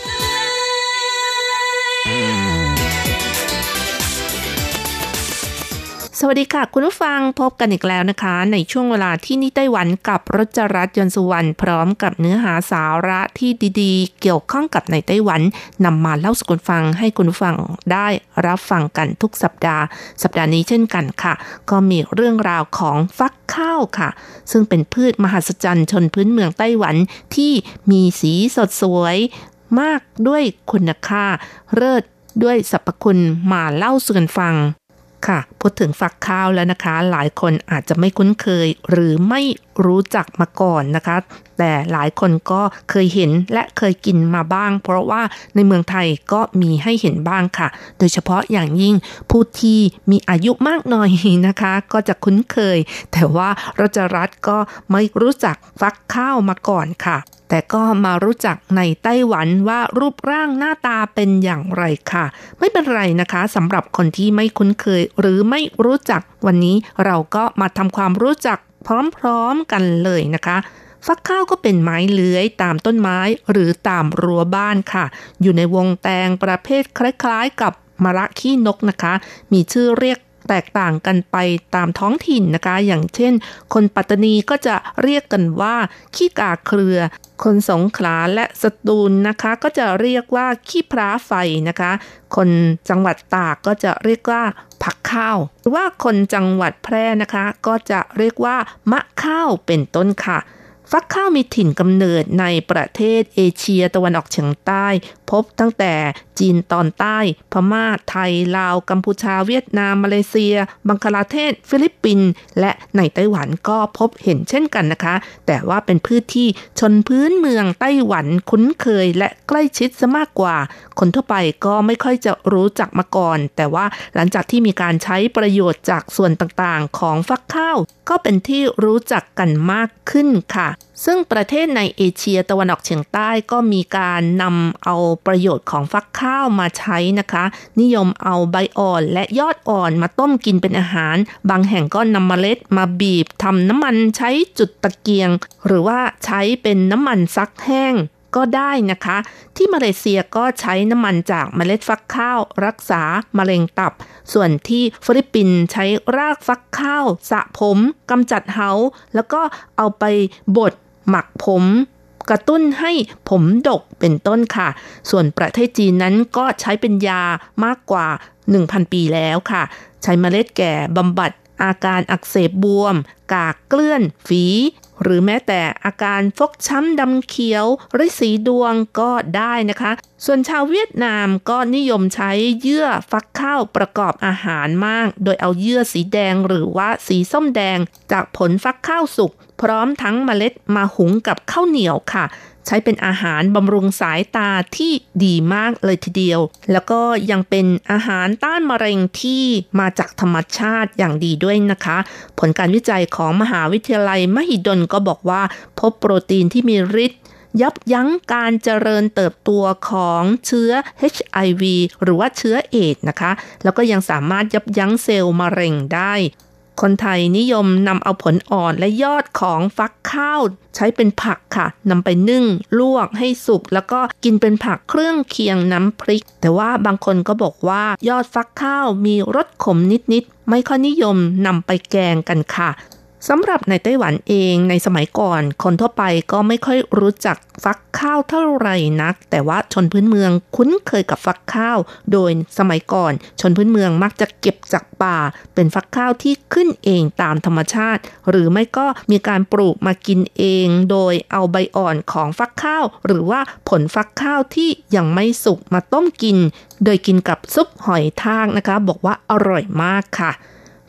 สวัสดีค่ะ คุณผู้ฟังพบกันอีกแล้วนะคะ ในช่วงเวลาที่นี่ไต้หวันกับรจรัสยนสุวรรณพร้อมกับเนื้อหาสาระที่ดีๆ เกี่ยวข้องกับในไต้หวันนำมาเล่าสู่คุณฟังให้คุณผู้ฟังได้รับฟังกันทุกสัปดาห์ สัปดาห์นี้เช่นกันค่ะ ก็มีเรื่องราวของฟักข้าวค่ะ ซึ่งเป็นพืชมหัศจรรย์ชนพื้นเมืองไต้หวันที่มีสีสดสวยมากด้วยคุณค่าเลิศด้วยสรรพคุณมาเล่าสู่กันฟัง ค่ะ พูดถึงฝักข้าวแล้วนะคะ หลายคนอาจจะไม่คุ้นเคย หรือไม่รู้จักมาก่อนนะคะ แต่หลายคนก็เคยเห็นและเคยกินมาบ้าง เพราะว่าในเมืองไทยก็มีให้เห็นบ้างค่ะ โดยเฉพาะอย่างยิ่งผู้ที่มีอายุมากหน่อยนะคะ ก็จะคุ้นเคย แต่ว่าราจะรัฐก็ไม่รู้จักฟักข้าวมาก่อนค่ะ แต่ก็มารู้จักในไต้หวันว่ารูปร่างหน้าตาเป็นอย่างไรค่ะ ไม่เป็นไรนะคะสำหรับคนที่ไม่คุ้นเคยหรือไม่รู้จักวันนี้เราก็มาทำความรู้จักพร้อมๆกันเลยนะคะฟักข้าวก็เป็นไม้เลื้อยตามต้นไม้หรือตามรั้วบ้านค่ะ อยู่ในวงแตงประเภทคล้ายๆ กับมะระขี้นกนะคะ มีชื่อเรียก แตกต่างกันไปตามท้องถิ่นนะคะ อย่างเช่น คนปัตตานีก็จะเรียกกันว่า ขี้กาเครือ คนสงขลาและสตูลนะคะ ก็จะเรียกว่าขี้พร้าไฟนะคะ คนจังหวัดตากก็จะเรียกว่าผักข้าวหรือว่าคนจังหวัดแพร่นะคะ ก็จะเรียกว่ามะข้าวเป็นต้นค่ะฟักข้าวมีถิ่นกำเนิดในประเทศเอเชียตะวันออกเฉียงใต้ พบตั้งแต่ จีนตอนใต้ พม่า ไทย ลาว กัมพูชา เวียดนาม มาเลเซีย บังคลาเทศ ฟิลิปปินส์ และในไต้หวันก็พบเห็นเช่นกันนะคะ แต่ว่าเป็นพืชที่ชนพื้นเมืองไต้หวันคุ้นเคยและใกล้ชิดซะมากกว่า คนทั่วไปก็ไม่ค่อยจะรู้จักมาก่อน แต่ว่าหลังจากที่มีการใช้ประโยชน์จากส่วนต่างๆ ของฟักข้าว ก็เป็นที่รู้จักกันมากขึ้นค่ะ ซึ่งประเทศในเอเชียตะวันออกเฉียงใต้ก็มีการนำเอาประโยชน์ของฟักข้าวมาใช้นะคะ นิยมเอาใบอ่อนและยอดอ่อนมาต้มกินเป็นอาหาร บางแห่งก็นำเมล็ดมาบีบทำน้ำมันใช้จุดตะเกียง หรือว่าใช้เป็นน้ำมันซักแห้งก็ได้นะคะ ที่มาเลเซียก็ใช้น้ำมันจากเมล็ดฟักข้าว รักษามะเร็งตับ ส่วนที่ฟิลิปปินส์ใช้รากฟักข้าวสระผมกำจัดเหาแล้วก็เอาไปบด หมักผม กระตุ้นให้ผมดกเป็นต้นค่ะ ส่วนประเทศจีนนั้นก็ใช้เป็นยามากกว่า 1,000 ปีแล้วค่ะ ใช้เมล็ดแก่บำบัดอาการอักเสบบวม กากเกลื่อน ฝี หรือแม้แต่อาการฟกช้ำดำเขียวริสีดวงก็ได้นะคะ ส่วนชาวเวียดนามก็นิยมใช้เยื่อฟักข้าวประกอบอาหารมาก โดยเอาเยื่อสีแดงหรือว่าสีส้มแดง จากผลฟักข้าวสุก พร้อมทั้งเมล็ดมาหุงกับข้าวเหนียวค่ะ ใช้เป็นอาหารบำรุงสายตาที่ดีมากเลยทีเดียว แล้วก็ยังเป็นอาหารต้านมะเร็งที่มาจากธรรมชาติอย่างดีด้วยนะคะ ผลการวิจัยของมหาวิทยาลัยมหิดลก็บอกว่า พบโปรตีนที่มีฤทธิ์ ยับยั้งการเจริญเติบโตของเชื้อ HIV หรือว่าเชื้อเอดนะคะ แล้วก็ยังสามารถยับยั้งเซลล์มะเร็งได้ คนไทยนิยมนำเอาผลอ่อนและยอดของฟักข้าว ใช้เป็นผักค่ะนำไปนึ่ง ลวกให้สุก แล้วก็กินเป็นผักเครื่องเคียงน้ำพริก แต่ว่าบางคนก็บอกว่ายอดฟักข้าวมีรสขมนิดๆไม่ค่อยนิยมนำไปแกงกันค่ะ สำหรับในไต้หวันเองในสมัยก่อน คนทั่วไปก็ไม่ค่อยรู้จักฟักข้าวเท่าไหร่นัก แต่ว่าชนพื้นเมืองคุ้นเคยกับฟักข้าว โดยสมัยก่อน ชนพื้นเมืองมักจะเก็บจากป่า เป็นฟักข้าวที่ขึ้นเองตามธรรมชาติ หรือไม่ก็มีการปลูกมากินเอง โดยเอาใบอ่อนของฟักข้าว หรือว่าผลฟักข้าวที่ยังไม่สุกมาต้มกิน โดยกินกับซุปหอยทากนะคะ บอกว่าอร่อยมากค่ะ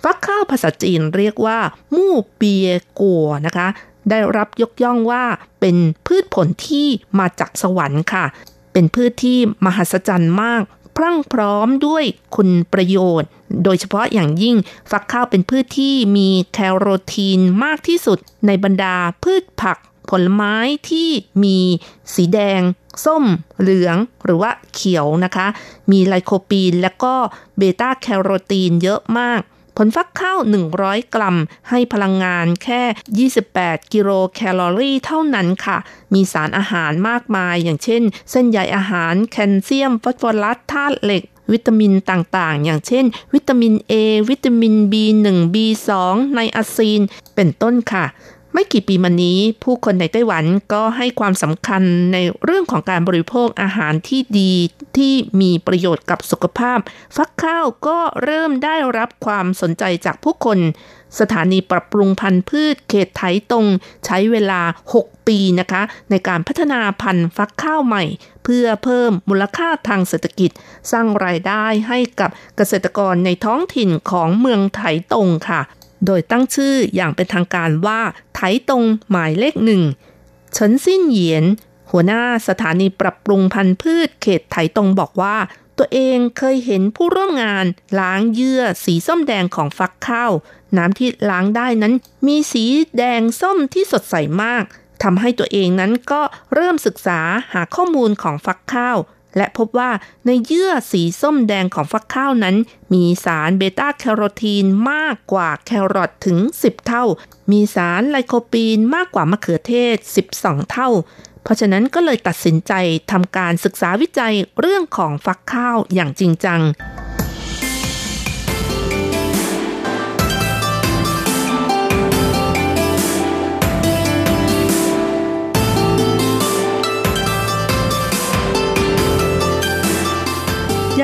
ฟักข้าวภาษาจีนเรียกว่า มู่เปียกัวนะคะ ได้รับยกย่องว่าเป็นพืชผลที่มาจากสวรรค์ค่ะ เป็นพืชที่มหัศจรรย์มาก พรั่งพร้อมด้วยคุณประโยชน์ โดยเฉพาะอย่างยิ่งฟักข้าวเป็นพืชที่มีแคโรทีนมากที่สุดในบรรดาพืชผักผลไม้ที่มีสีแดง ส้ม เหลืองหรือว่าเขียวนะคะ มีไลโคปีนและก็เบต้าแคโรทีนเยอะมาก ผลฟักข้าว 100 กรัม ให้พลังงานแค่ 28 กิโลแคลอรี่เท่านั้นค่ะ มีสารอาหารมากมายอย่างเช่น เส้นใยอาหารแคลเซียม ฟอสฟอรัสธาตุเหล็กวิตามินต่างๆ อย่างเช่น วิตามิน A วิตามิน B1 B2 ไนอาซีน เป็นต้นค่ะ ไม่กี่ปีมานี้ ผู้คนในไต้หวันก็ให้ความสำคัญในเรื่องของการบริโภคอาหารที่ดีที่มีประโยชน์กับสุขภาพ ฟักข้าวก็เริ่มได้รับความสนใจจากผู้คน สถานีปรับปรุงพันธุ์พืชเขตไถตรงใช้เวลา 6 ปีนะคะ ในการพัฒนาพันธุ์ฟักข้าวใหม่ เพื่อเพิ่มมูลค่าทางเศรษฐกิจ สร้างรายได้ให้กับเกษตรกรในท้องถิ่นของเมืองไถตรงค่ะ โดยตั้งชื่ออย่างเป็นทางการว่า ตรงหมายเลขหนึ่งเฉินซิ้นเหยียน หัวหน้าสถานีปรับปรุงพันธุ์พืชเขตไถตรงบอกว่า ตัวเองเคยเห็นผู้ร่วมงาน ล้างเยื่อสีส้มแดงของฟักข้าว น้ำที่ล้างได้นั้น มีสีแดงส้มที่สดใสมากทำให้ตัวเองนั้นก็เริ่มศึกษาหาข้อมูลของฟักข้าว และพบว่าในเยื่อสีส้มแดงของฟักข้าวนั้น มีสารเบต้าแคโรทีนมากกว่าแครอทถึง 10 เท่า มีสารไลโคปีนมากกว่ามะเขือเทศ 12 เท่า เพราะฉะนั้นก็เลยตัดสินใจทำการศึกษาวิจัยเรื่องของฟักข้าวอย่างจริงจัง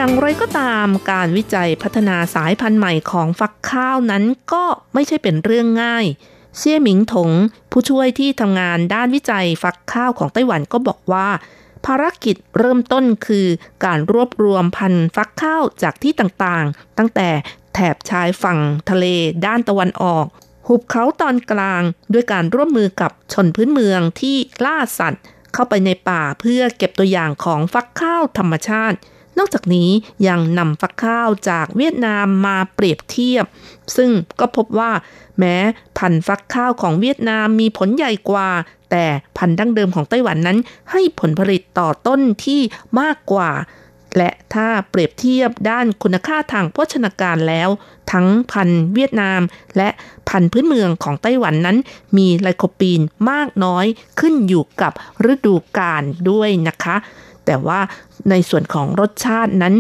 อย่างไรก็ตามการวิจัยพัฒนาสายพันธุ์ใหม่ของฟักข้าวนั้นก็ไม่ใช่เป็นเรื่องง่าย เซี่ยหมิงถง ผู้ช่วยที่ทำงานด้านวิจัยฟักข้าวของไต้หวันก็บอกว่า ภารกิจเริ่มต้นคือการรวบรวมพันธุ์ฟักข้าวจากที่ต่างๆ ตั้งแต่แถบชายฝั่งทะเลด้านตะวันออก หุบเขาตอนกลางด้วยการร่วมมือกับชนพื้นเมืองที่ล่าสัตว์ เข้าไปในป่าเพื่อเก็บตัวอย่างของฟักข้าวธรรมชาติ นอกจากนี้ยังนำฟักข้าวจากเวียดนามมาเปรียบเทียบ ซึ่งก็พบว่าแม้พันธุ์ฟักข้าวของเวียดนามมีผลใหญ่กว่า แต่พันธุ์ดั้งเดิมของไต้หวันนั้น ให้ผลผลิตต่อต้นที่มากกว่า และถ้าเปรียบเทียบด้านคุณค่าทางโภชนาการแล้ว ทั้งพันธุ์เวียดนาม และพันธุ์พื้นเมืองของไต้หวันนั้น มีไลโคปีนมากน้อยขึ้นอยู่กับฤดูกาลด้วยนะคะ แต่ว่าในส่วนของรสชาตินั้น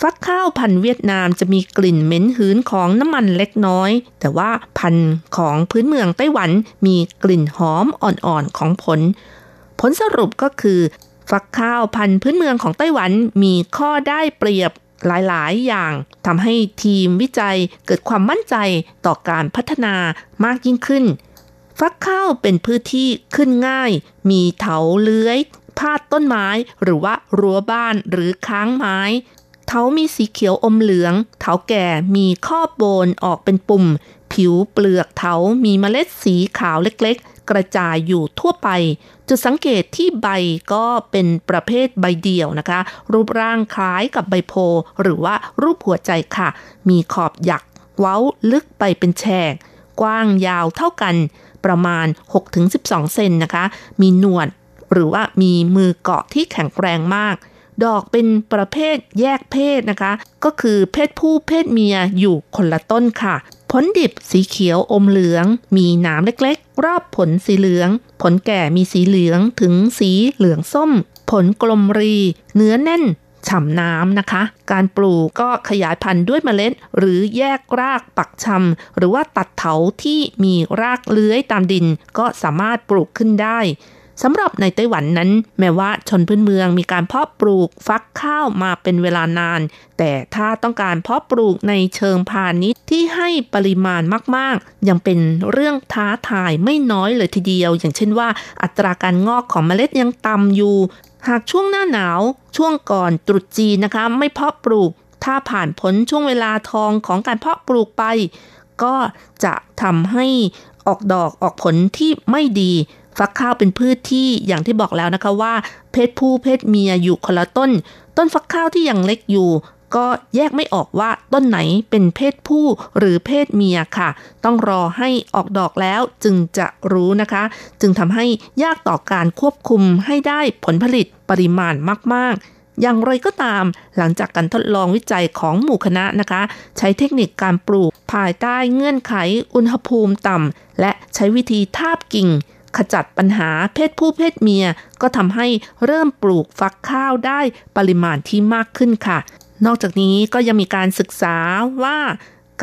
ฟักข้าวพันเวียดนามจะมีกลิ่นเหม็นหืนของน้ำมันเล็กน้อย แต่ว่าพันของพื้นเมืองไต้หวันมีกลิ่นหอมอ่อนๆของผล ผลสรุปก็คือ ฟักข้าวพันพื้นเมืองของไต้หวันมีข้อได้เปรียบหลาย ๆ อย่างทำให้ทีมวิจัยเกิดความมั่นใจต่อการพัฒนามากยิ่งขึ้น ฟักข้าวเป็นพืชที่ขึ้นง่าย มีเถาเลื้อย พาดต้นไม้ หรือว่ารั้วบ้านหรือค้างไม้เถามีสีเขียวอมเหลืองเถาแก่มีข้อโบนออกเป็นปุ่ม ผิวเปลือกเถามีเมล็ดสีขาวเล็กๆ กระจายอยู่ทั่วไป จุดสังเกตที่ใบก็เป็นประเภทใบเดี่ยวนะคะ รูปร่างคล้ายกับใบโพ หรือว่ารูปหัวใจค่ะ มีขอบหยัก เว้าลึกไปเป็นแฉก กว้างยาวเท่ากัน ประมาณ 6-12 เซนนะคะ มีหนวด หรือว่ามีมือเกาะที่แข็งแรงมาก ดอกเป็นประเภทแยกเพศนะคะ ก็คือเพศผู้เพศเมียอยู่คนละต้นค่ะ ผลดิบสีเขียวอมเหลือง มีหนามเล็กๆ รอบผลสีเหลือง ผลแก่มีสีเหลืองถึงสีเหลืองส้ม ผลกลมรี เนื้อแน่นฉ่ำน้ำนะคะ การปลูกก็ขยายพันธุ์ด้วยเมล็ด หรือแยกรากปักชำหรือว่าตัดเถาที่มีรากเลื้อยตามดิน ก็สามารถปลูกขึ้นได้ สำหรับในไต้หวันนั้น แม้ว่าชนพื้นเมืองมีการเพาะปลูกฟักข้าวมาเป็นเวลานาน แต่ถ้าต้องการเพาะปลูกในเชิงพาณิชย์ที่ให้ปริมาณมากๆ ยังเป็นเรื่องท้าทายไม่น้อยเลยทีเดียว อย่างเช่นว่า อัตราการงอกของเมล็ดยังต่ำอยู่ หากช่วงหน้าหนาวช่วงก่อนตรุษจีนนะคะ ไม่เพาะปลูก ถ้าผ่านพ้นช่วงเวลาทองของการเพาะปลูกไป ก็จะทำให้ออกดอกออกผลที่ไม่ดี ฟักข้าวเป็นพืชที่อย่างที่บอกแล้วนะคะว่า เพศผู้เพศเมียอยู่คนละต้น ต้นฟักข้าวที่ยังเล็กอยู่ ก็แยกไม่ออกว่าต้นไหนเป็นเพศผู้หรือเพศเมียค่ะ ต้องรอให้ออกดอกแล้วจึงจะรู้นะคะ จึงทำให้ยากต่อการควบคุมให้ได้ผลผลิตปริมาณมาก ๆอย่างไรก็ตามหลังจากการทดลองวิจัยของหมู่คณะนะคะ ใช้เทคนิคการปลูกภายใต้เงื่อนไขอุณหภูมิต่ำและใช้วิธีทาบกิ่ง ขจัดปัญหาเพศผู้เพศเมีย ก็ทำให้เริ่มปลูกฟักข้าวได้ปริมาณที่มากขึ้นค่ะ นอกจากนี้ก็ยังมีการศึกษาว่า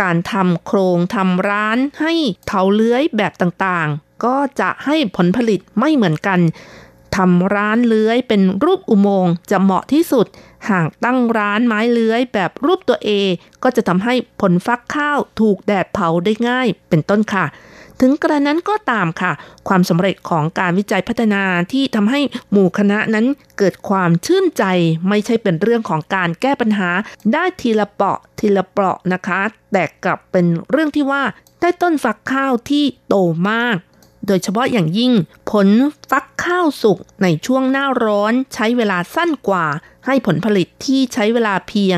การทำโครงทำร้านให้เถาเลื้อยแบบต่างๆ ก็จะให้ผลผลิตไม่เหมือนกันทำร้านเลื้อยเป็นรูปอุโมงค์จะเหมาะที่สุด หากตั้งร้านไม้เลื้อยแบบรูปตัวเอ ก็จะทำให้ผลฟักข้าวถูกแดดเผาได้ง่ายเป็นต้นค่ะ ถึงกระนั้นก็ตามค่ะ ความสำเร็จของการวิจัยพัฒนาที่ทำให้หมู่คณะนั้นเกิดความชื่นใจ ไม่ใช่เป็นเรื่องของการแก้ปัญหา ได้ทีละเปาะทีละเปราะนะคะ แต่กลับเป็นเรื่องที่ว่าได้ต้นฟักข้าวที่โตมาก โดยเฉพาะอย่างยิ่ง ผลฟักข้าวสุกในช่วงหน้าร้อนใช้เวลาสั้นกว่า ให้ผลผลิตที่ใช้เวลาเพียง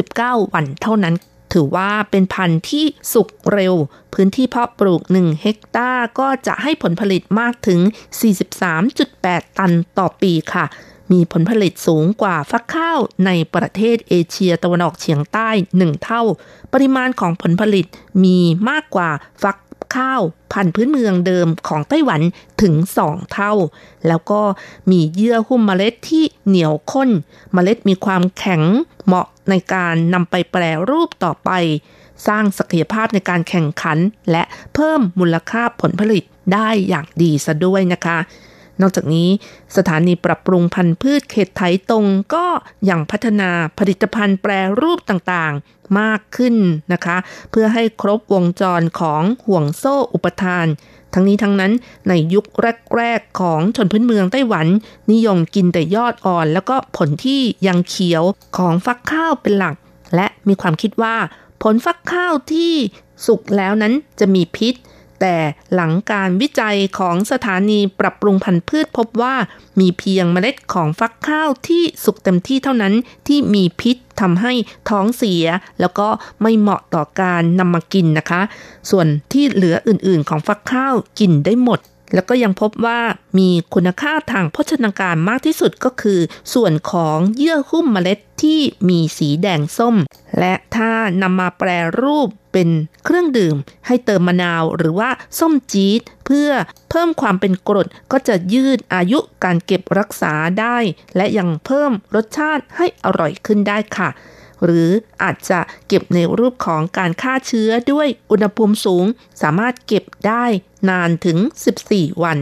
59 วันเท่านั้น ถือว่าเป็นพันธุ์ที่สุกเร็ว พื้นที่เพาะปลูก 1 เฮกตาร์ก็จะให้ผลผลิตมากถึง 43.8 ตันต่อปีค่ะ มีผลผลิตสูงกว่าฟักข้าวในประเทศเอเชียตะวันออกเฉียงใต้ 1 เท่า ปริมาณของผลผลิตมีมากกว่าฟัก ข้าวพันธุ์พื้นเมืองเดิมของไต้หวันถึง 2 เท่า แล้วก็มีเยื่อหุ้มเมล็ดที่เหนียวข้น เมล็ดมีความแข็งเหมาะในการนำไปแปรรูปต่อไป สร้างศักยภาพในการแข่งขัน และเพิ่มมูลค่าผลผลิตได้อย่างดีซะด้วยนะคะ นอกจากนี้สถานีปรับปรุงพันธุ์พืชเขตไถตรงก็ยังพัฒนาผลิตภัณฑ์แปรรูปต่างๆมากขึ้นนะคะ เพื่อให้ครบวงจรของห่วงโซ่อุปทาน ทั้งนี้ทั้งนั้นในยุคแรก ๆ ของชนพื้นเมืองไต้หวัน นิยมกินแต่ยอดอ่อน แล้วก็ผลที่ยังเขียวของฟักข้าวเป็นหลัก และมีความคิดว่า ผลฟักข้าวที่สุกแล้วนั้นจะมีพิษ แต่หลังการวิจัยของสถานีปรับปรุงพันธุ์พืชพบว่า มีเพียงเมล็ดของฟักข้าวที่สุกเต็มที่เท่านั้นที่มีพิษทำให้ท้องเสีย แล้วก็ไม่เหมาะต่อการนำมากินนะคะ ส่วนที่เหลืออื่นๆ ของฟักข้าวกินได้หมด แล้วก็ยังพบว่ามีคุณค่าทางโภชนาการมากที่สุดก็คือ ส่วนของเยื่อหุ้มเมล็ดที่มีสีแดงส้ม และถ้านำมาแปรรูปเป็นเครื่องดื่ม ให้เติมมะนาวหรือว่าส้มจี๊ดเพื่อเพิ่มความเป็นกรดก็จะยืดอายุการเก็บรักษาได้ และยังเพิ่มรสชาติให้อร่อยขึ้นได้ค่ะ หรืออาจจะเก็บในรูปของการฆ่าเชื้อด้วยอุณหภูมิสูง สามารถเก็บได้นานถึง 14 วัน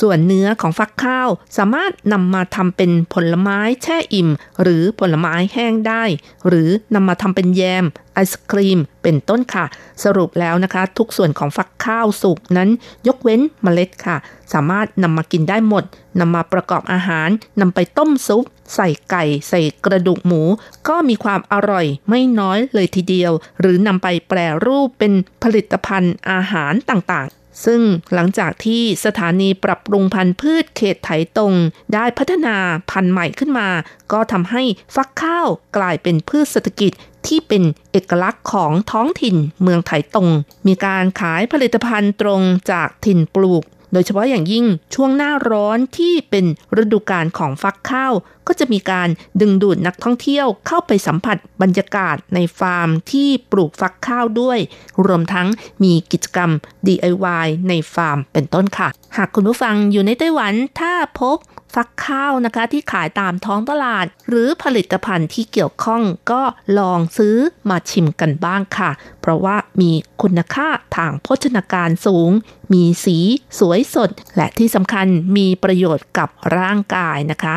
ส่วนเนื้อของฟักข้าวสามารถนำมาทำเป็นผลไม้แช่อิ่ม หรือผลไม้แห้งได้ หรือนำมาทำเป็นแยมไอศครีม เป็นต้นค่ะ สรุปแล้วนะคะ ทุกส่วนของฟักข้าวสุกนั้น ยกเว้นเมล็ดค่ะ สามารถนำมากินได้หมดนำมาประกอบอาหารนำไปต้มซุป ใส่ไก่ ใส่กระดูกหมู ก็มีความอร่อยไม่น้อยเลยทีเดียว หรือนำไปแปรรูปเป็นผลิตภัณฑ์อาหารต่างๆ ซึ่งหลังจากที่สถานีปรับปรุงพันธุ์พืชเขตไถตรง ได้พัฒนาพันธุ์ใหม่ขึ้นมา ก็ทำให้ฟักข้าวกลายเป็นพืชเศรษฐกิจที่เป็นเอกลักษณ์ของท้องถิ่นเมืองไถตรง มีการขายผลิตภัณฑ์ตรงจากถิ่นปลูก โดยเฉพาะอย่างยิ่งช่วงหน้าร้อนที่เป็นฤดูกาลของฟักข้าว ก็จะมีการดึงดูดนักท่องเที่ยวเข้าไปสัมผัสบรรยากาศในฟาร์มที่ปลูกฟักข้าวด้วย รวมทั้งมีกิจกรรม DIY ในฟาร์มเป็นต้นค่ะ หากคุณผู้ฟังอยู่ในไต้หวันถ้าพบ ฟักข้าวนะคะที่ขายตามท้องตลาด หรือผลิตภัณฑ์ที่เกี่ยวข้องก็ลองซื้อมาชิมกันบ้างค่ะ เพราะว่ามีคุณค่าทางโภชนาการสูง มีสีสวยสด และที่สำคัญมีประโยชน์กับร่างกายนะคะ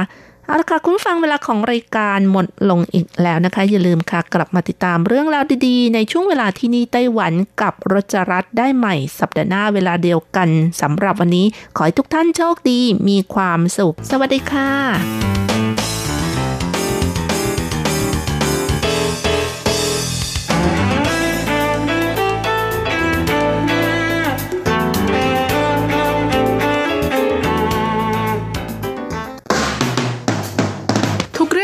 เอาละค่ะคุณฟังเวลาของรายการหมดลงอีกแล้วนะคะ อย่าลืมค่ะกลับมาติดตามเรื่องราวดีๆ ในช่วงเวลาที่นี่ไต้หวันกับรจรัสได้ใหม่สัปดาห์หน้าเวลาเดียวกันสำหรับวันนี้ ขอให้ทุกท่านโชคดีมีความสุข สวัสดีค่ะ「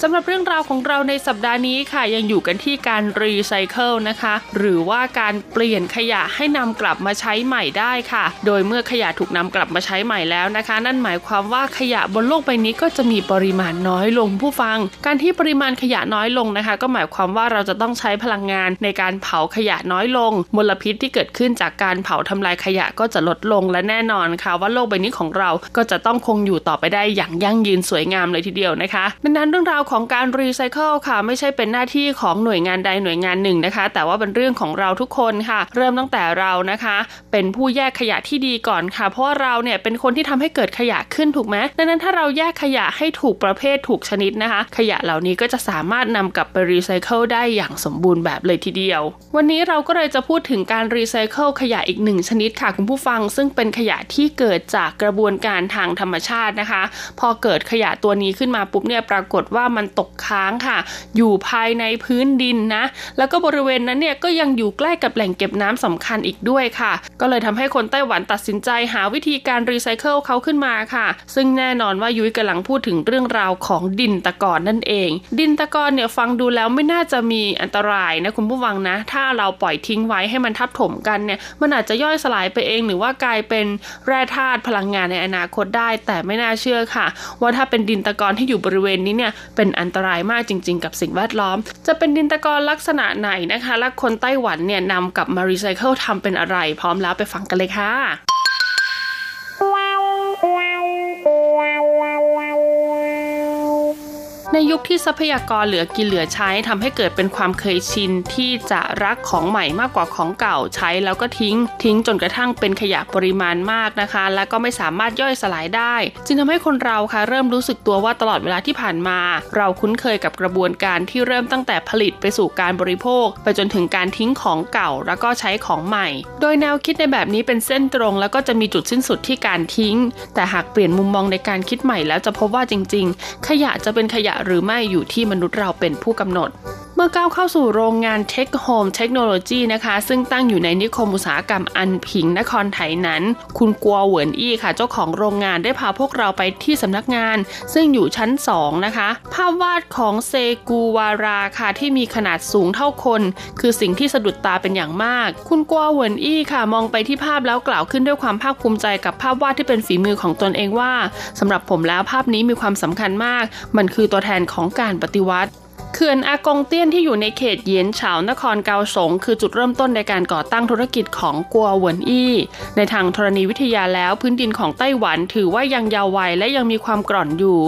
สำหรับเรื่องราวของเราในสัปดาห์นี้ค่ะ ยังอยู่กันที่การรีไซเคิลนะคะ หรือว่าการเปลี่ยนขยะให้นำกลับมาใช้ใหม่ได้ค่ะ โดยเมื่อขยะถูกนำกลับมาใช้ใหม่แล้วนะคะ นั่นหมายความว่าขยะบนโลกใบนี้ก็จะมีปริมาณน้อยลงผู้ฟัง การที่ปริมาณขยะน้อยลงนะคะ ก็หมายความว่าเราจะต้องใช้พลังงานในการเผาขยะน้อยลงมลพิษที่เกิดขึ้นจากการเผาทำลายขยะก็จะลดลงและแน่นอนค่ะ ว่าโลกใบนี้ของเราก็จะต้องคงอยู่ต่อไปได้อย่างยั่งยืนสวยงามเลยทีเดียวนะคะดังนั้นเรื่องราวของการรีไซเคิลค่ะ ไม่ใช่เป็นหน้าที่ของหน่วยงานใดหน่วยงานหนึ่งนะคะ แต่ว่าเป็นเรื่องของเราทุกคนค่ะ เริ่มตั้งแต่เรานะคะ เป็นผู้แยกขยะที่ดีก่อนค่ะ เพราะว่าเราเนี่ยเป็นคนที่ทำให้เกิดขยะขึ้นถูกไหมดังนั้นถ้าเราแยกขยะให้ถูกประเภทถูกชนิดนะคะ ขยะเหล่านี้ก็จะสามารถนำกลับไปรีไซเคิลได้อย่างสมบูรณ์แบบเลยทีเดียว วันนี้เราก็เลยจะพูดถึงการรีไซเคิลขยะอีกหนึ่งชนิดค่ะคุณผู้ฟัง ซึ่งเป็นขยะที่เกิดจากกระบวนการทางธรรมชาตินะคะ พอเกิดขยะตัวนี้ขึ้นมาปุ๊บเนี่ยปรากฏว่ามันตกค้างค่ะ อยู่ภายในพื้นดินนะ แล้วก็บริเวณนั้นเนี่ยก็ยังอยู่ใกล้กับแหล่งเก็บน้ำสำคัญอีกด้วยค่ะ ก็เลยทำให้คนไต้หวันตัดสินใจหาวิธีการรีไซเคิลเขาขึ้นมาค่ะ ซึ่งแน่นอนว่ายุ้ยกำลังพูดถึงเรื่องราวของดินตะกอนนั่นเอง ดินตะกอนเนี่ยฟังดูแล้วไม่น่าจะมีอันตรายนะคุณผู้ฟังนะ ถ้าเราปล่อยทิ้งไว้ให้มันทับถมกันเนี่ยมันอาจจะย่อยสลายไปเอง หรือว่ากลายเป็นแร่ธาตุพลังงานในอนาคตได้ แต่ไม่น่าเชื่อค่ะ ว่าถ้าเป็นดินตะกอนที่อยู่บริเวณนี้เนี่ยเป็นอันตรายมากจริง ๆ กับสิ่งแวดล้อม จะเป็นดินตะกอนลักษณะไหนนะคะ และคนไต้หวันเนี่ยนำกลับมารีไซเคิลทำเป็นอะไร พร้อมแล้วไปฟังกันเลยค่ะ ในยุคที่ทรัพยากรเหลือกินเหลือใช้ทำให้เกิดเป็นความเคยชินที่จะรักของใหม่มากกว่าของเก่าใช้แล้วก็ทิ้ง ทิ้งจนกระทั่งเป็นขยะปริมาณมากนะคะ และก็ไม่สามารถย่อยสลายได้ จึงทำให้คนเราค่ะเริ่มรู้สึกตัวว่าตลอดเวลาที่ผ่านมา เราคุ้นเคยกับกระบวนการที่เริ่มตั้งแต่ผลิตไปสู่การบริโภค ไปจนถึงการทิ้งของเก่าแล้วก็ใช้ของใหม่ โดยแนวคิดในแบบนี้เป็นเส้นตรง แล้วก็จะมีจุดสิ้นสุดที่การทิ้ง แต่หากเปลี่ยนมุมมองในการคิดใหม่แล้วจะพบว่าจริง ๆ ขยะจะเป็นขยะหรือไม่อยู่ที่มนุษย์เราเป็นผู้กำหนด เมื่อก้าวเข้าสู่โรงงาน Tech Home Technology นะคะ ซึ่งตั้งอยู่ในนิคมอุตสาหกรรมอันผิงนครไถนั้น คุณกัวเหวินอี้ค่ะ เจ้าของโรงงานได้พาพวกเราไปที่สำนักงาน ซึ่งอยู่ชั้น 2 นะคะ ภาพวาดของเซกูวาราค่ะที่มีขนาดสูงเท่าคน คือสิ่งที่สะดุดตาเป็นอย่างมาก คุณกัวเหวินอี้ค่ะ มองไปที่ภาพแล้วกล่าวขึ้นด้วยความภาคภูมิใจกับภาพวาดที่เป็นฝีมือของตนเองว่าสำหรับผมแล้วภาพนี้มีความสำคัญมาก มันคือตัวแทนของการปฏิวัติ เขื่อนอากงเตี้ยนที่อยู่ในเขตเยียนเฉานครเกาสง คือจุดเริ่มต้นในการก่อตั้งธุรกิจของกัวเหวินอี้ ในทางธรณีวิทยาแล้วพื้นดินของไต้หวันถือว่ายังเยาว์วัยและยังมีความกร่อนอยู่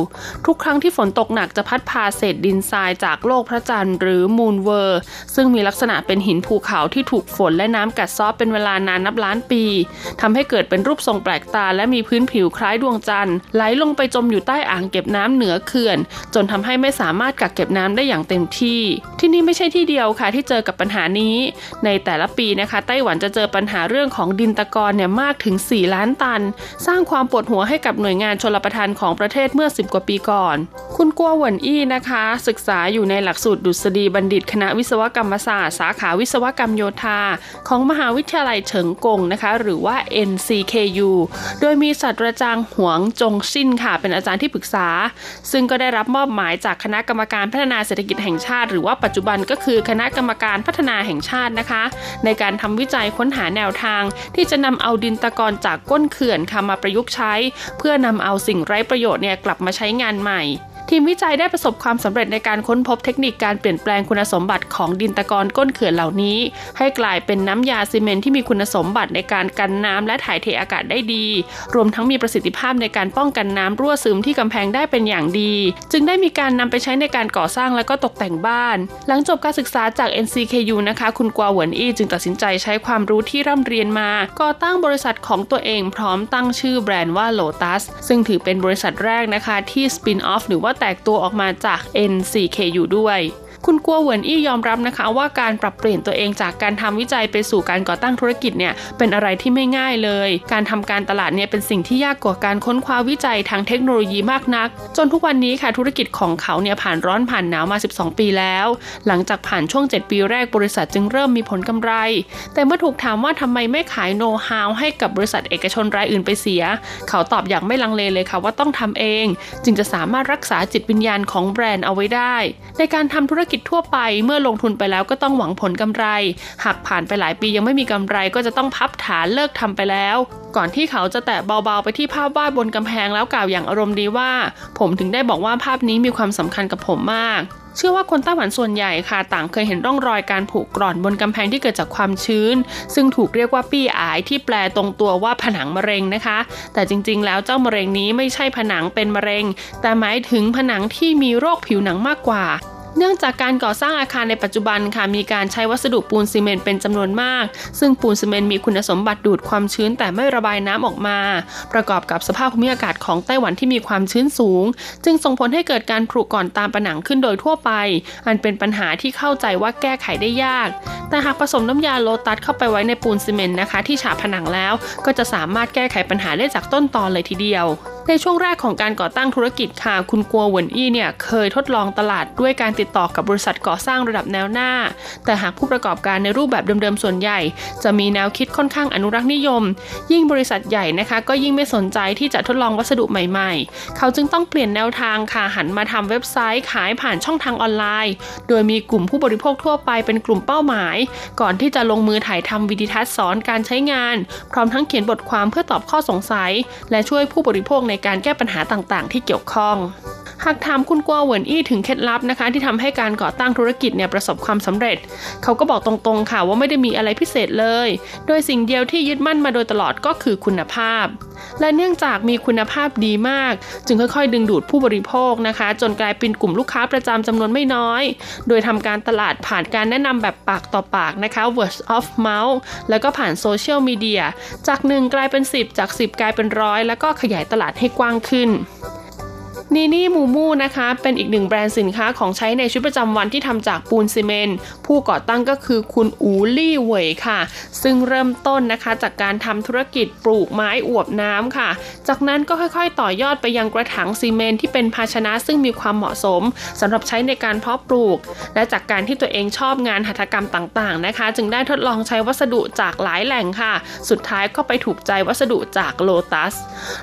ทุกครั้งที่ฝนตกหนักจะพัดพาเศษดินทรายจากโลกพระจันทร์หรือ Moon World ซึ่งมีลักษณะเป็นหินภูเขาที่ถูกฝนและน้ำกัดเซาะเป็นเวลานานนับล้านปีทำให้เกิดเป็นรูปทรงแปลกตา และมีพื้นผิวคล้ายดวงจันทร์ไหลลงไปจมอยู่ใต้อ่างเก็บน้ำเหนือเขื่อน จนทำให้ไม่สามารถกักเก็บน้ำได้อย่างเต็มที่ ที่นี่ไม่ใช่ที่เดียวค่ะที่เจอกับปัญหานี้ ในแต่ละปีนะคะ ไต้หวันจะเจอปัญหาเรื่องของดินตะกอนเนี่ยมากถึง 4 ล้านตัน สร้างความปวดหัวให้กับหน่วยงานชลประทานของประเทศเมื่อ 10 กว่าปีก่อน คุณกัวหวนอี้นะคะ ศึกษาอยู่ในหลักสูตรดุษฎีบัณฑิต คณะวิศวกรรมศาสตร์สาขาวิศวกรรมโยธา ของมหาวิทยาลัยเฉิงกงนะคะ หรือว่า NCKU โดยมีศาสตราจารย์หวงจงชินค่ะ เป็นอาจารย์ที่ปรึกษา ซึ่งก็ได้รับมอบหมายจากคณะกรรมการพัฒนาเศรษฐกิจแห่งชาติ หรือว่าปัจจุบันก็คือคณะกรรมการพัฒนาแห่งชาตินะคะ ในการทำวิจัยค้นหาแนวทาง ที่จะนำเอาดินตะกอนจากก้นเขื่อนค่ะมาประยุกต์ใช้ เพื่อนำเอาสิ่งไร้ประโยชน์เนี่ยกลับมาใช้งานใหม่ ทีมวิจัยได้ประสบความสำเร็จในการค้นพบเทคนิคการเปลี่ยนแปลงคุณสมบัติของดินตะกอนก้นเขื่อนเหล่านี้ ให้กลายเป็นน้ำยาซีเมนที่มีคุณสมบัติในการกันน้ำและถ่ายเทอากาศได้ดี รวมทั้งมีประสิทธิภาพในการป้องกันน้ำรั่วซึมที่กำแพงได้เป็นอย่างดี จึงได้มีการนำไปใช้ในการก่อสร้างและก็ตกแต่งบ้าน หลังจบการศึกษาจาก NCKU นะคะ คุณกวาหวนอี้จึงตัดสินใจใช้ความรู้ที่ร่ำเรียนมา ก่อตั้งบริษัทของตัวเองพร้อมตั้งชื่อแบรนด์ว่า Lotus ซึ่งถือเป็นบริษัทแรกนะคะที่สปินออฟหรือว่าแตกตัวออกมาจาก N4KU ด้วย คุณกัวเหวินอี้ยอมรับนะคะว่าการปรับเปลี่ยนตัวเองจากการทำวิจัยไปสู่การก่อตั้งธุรกิจเนี่ยเป็นอะไรที่ไม่ง่ายเลย การทำการตลาดเนี่ยเป็นสิ่งที่ยากกว่าการค้นคว้าวิจัยทางเทคโนโลยีมากนัก จนทุกวันนี้ค่ะธุรกิจของเขาเนี่ยผ่านร้อนผ่านหนาวมา 12 ปีแล้ว หลังจากผ่านช่วง 7 ปีแรกบริษัทจึงเริ่มมีผลกำไร แต่เมื่อถูกถามว่าทำไมไม่ขายโน้ตฮาวให้กับบริษัทเอกชนรายอื่นไปเสีย เขาตอบอย่างไม่ลังเลเลยค่ะว่าต้องทำเอง จึงจะสามารถรักษาจิตวิญญาณของแบรนด์เอาไว้ได้ ในการทำธุรกิจทั่วไปเมื่อลงทุนไปแล้วก็ต้องหวังผลกำไร หากผ่านไปหลายปียังไม่มีกำไรก็จะต้องพับฐานเลิกทำไปแล้ว ก่อนที่เขาจะแตะเบาๆไปที่ภาพวาดบนกำแพงแล้วกล่าวอย่างอารมณ์ดีว่า ผมถึงได้บอกว่าภาพนี้มีความสำคัญกับผมมากเชื่อว่าคนไต้หวันส่วนใหญ่ค่ะ ต่างเคยเห็นร่องรอยการผุกร่อนบนกำแพงที่เกิดจากความชื้น ซึ่งถูกเรียกว่าปี้อายที่แปลตรงตัวว่าผนังมะเร็งนะคะ แต่จริงๆ แล้วเจ้ามะเร็งนี้ไม่ใช่ผนังเป็นมะเร็ง แต่หมายถึงผนังที่มีโรคผิวหนังมากกว่า เนื่องจากการก่อสร้างอาคารในปัจจุบันค่ะมีการใช้วัสดุปูนซีเมนต์เป็นจำนวนมาก ซึ่งปูนซีเมนต์มีคุณสมบัติดูดความชื้นแต่ไม่ระบายน้ำออกมา ประกอบกับสภาพภูมิอากาศของไต้หวันที่มีความชื้นสูง จึงส่งผลให้เกิดการผุก่อนตามผนังขึ้นโดยทั่วไป อันเป็นปัญหาที่เข้าใจว่าแก้ไขได้ยาก แต่หากผสมน้ำยาโลตัสเข้าไปไว้ในปูนซีเมนต์นะคะ ที่ฉาบผนังแล้ว ก็จะสามารถแก้ไขปัญหาได้จากต้นตอนเลยทีเดียว ในช่วงแรกของการก่อตั้งธุรกิจค่ะ คุณกัวหวนอี้เนี่ยเคยทดลองตลาดด้วยการติดต่อกับบริษัทก่อสร้างระดับแนวหน้า แต่หากผู้ประกอบการในรูปแบบเดิมๆส่วนใหญ่ จะมีแนวคิดค่อนข้างอนุรักษ์นิยม ยิ่งบริษัทใหญ่นะคะ ก็ยิ่งไม่สนใจที่จะทดลองวัสดุใหม่ๆ เขาจึงต้องเปลี่ยนแนวทางค่ะหันมาทำเว็บไซต์ขายผ่านช่องทางออนไลน์ โดยมีกลุ่มผู้บริโภคทั่วไปเป็นกลุ่มเป้าหมาย ก่อนที่จะลงมือถ่ายทำวิดีทัศน์สอนการใช้งาน พร้อมทั้งเขียนบทความเพื่อตอบข้อสงสัย และช่วยผู้บริโภคในการแก้ปัญหาต่างๆ ที่เกี่ยวข้อง หากถามคุณกัวเหวินอี้ถึงเคล็ดลับนะคะ ที่ทำให้การก่อตั้งธุรกิจเนี่ยประสบความสำเร็จ เขาก็บอกตรงๆค่ะว่าไม่ได้มีอะไรพิเศษเลย โดยสิ่งเดียวที่ยึดมั่นมาโดยตลอดก็คือคุณภาพ และเนื่องจากมีคุณภาพดีมาก จึงค่อยๆ ดึงดูดผู้บริโภคนะคะ จนกลายเป็นกลุ่มลูกค้าประจำจำนวนไม่น้อย โดยทำการตลาดผ่านการแนะนำแบบปากต่อปากนะคะ word of mouth แล้วก็ผ่านโซเชียลมีเดียจากหนึ่งกลายเป็น 10 จาก 10 กลายเป็นร้อยแล้วก็ขยายตลาดให้กว้างขึ้น นีนี่มูมูนะคะเป็นอีกหนึ่งแบรนด์สินค้าของใช้ในชีวิตประจำวันที่ทำจากปูนซีเมนต์ผู้ก่อตั้งก็คือคุณอูลี่เวยค่ะ ซึ่งเริ่มต้นนะคะจากการทำธุรกิจปลูกไม้อวบน้ำค่ะ จากนั้นก็ค่อยๆ ต่อยอดไปยังกระถางซีเมนต์ที่เป็นภาชนะซึ่งมีความเหมาะสมสำหรับใช้ในการเพาะปลูก และจากการที่ตัวเองชอบงานหัตถกรรมต่างๆนะคะ จึงได้ทดลองใช้วัสดุจากหลายแหล่งค่ะ สุดท้ายก็ไปถูกใจวัสดุจากโลตัส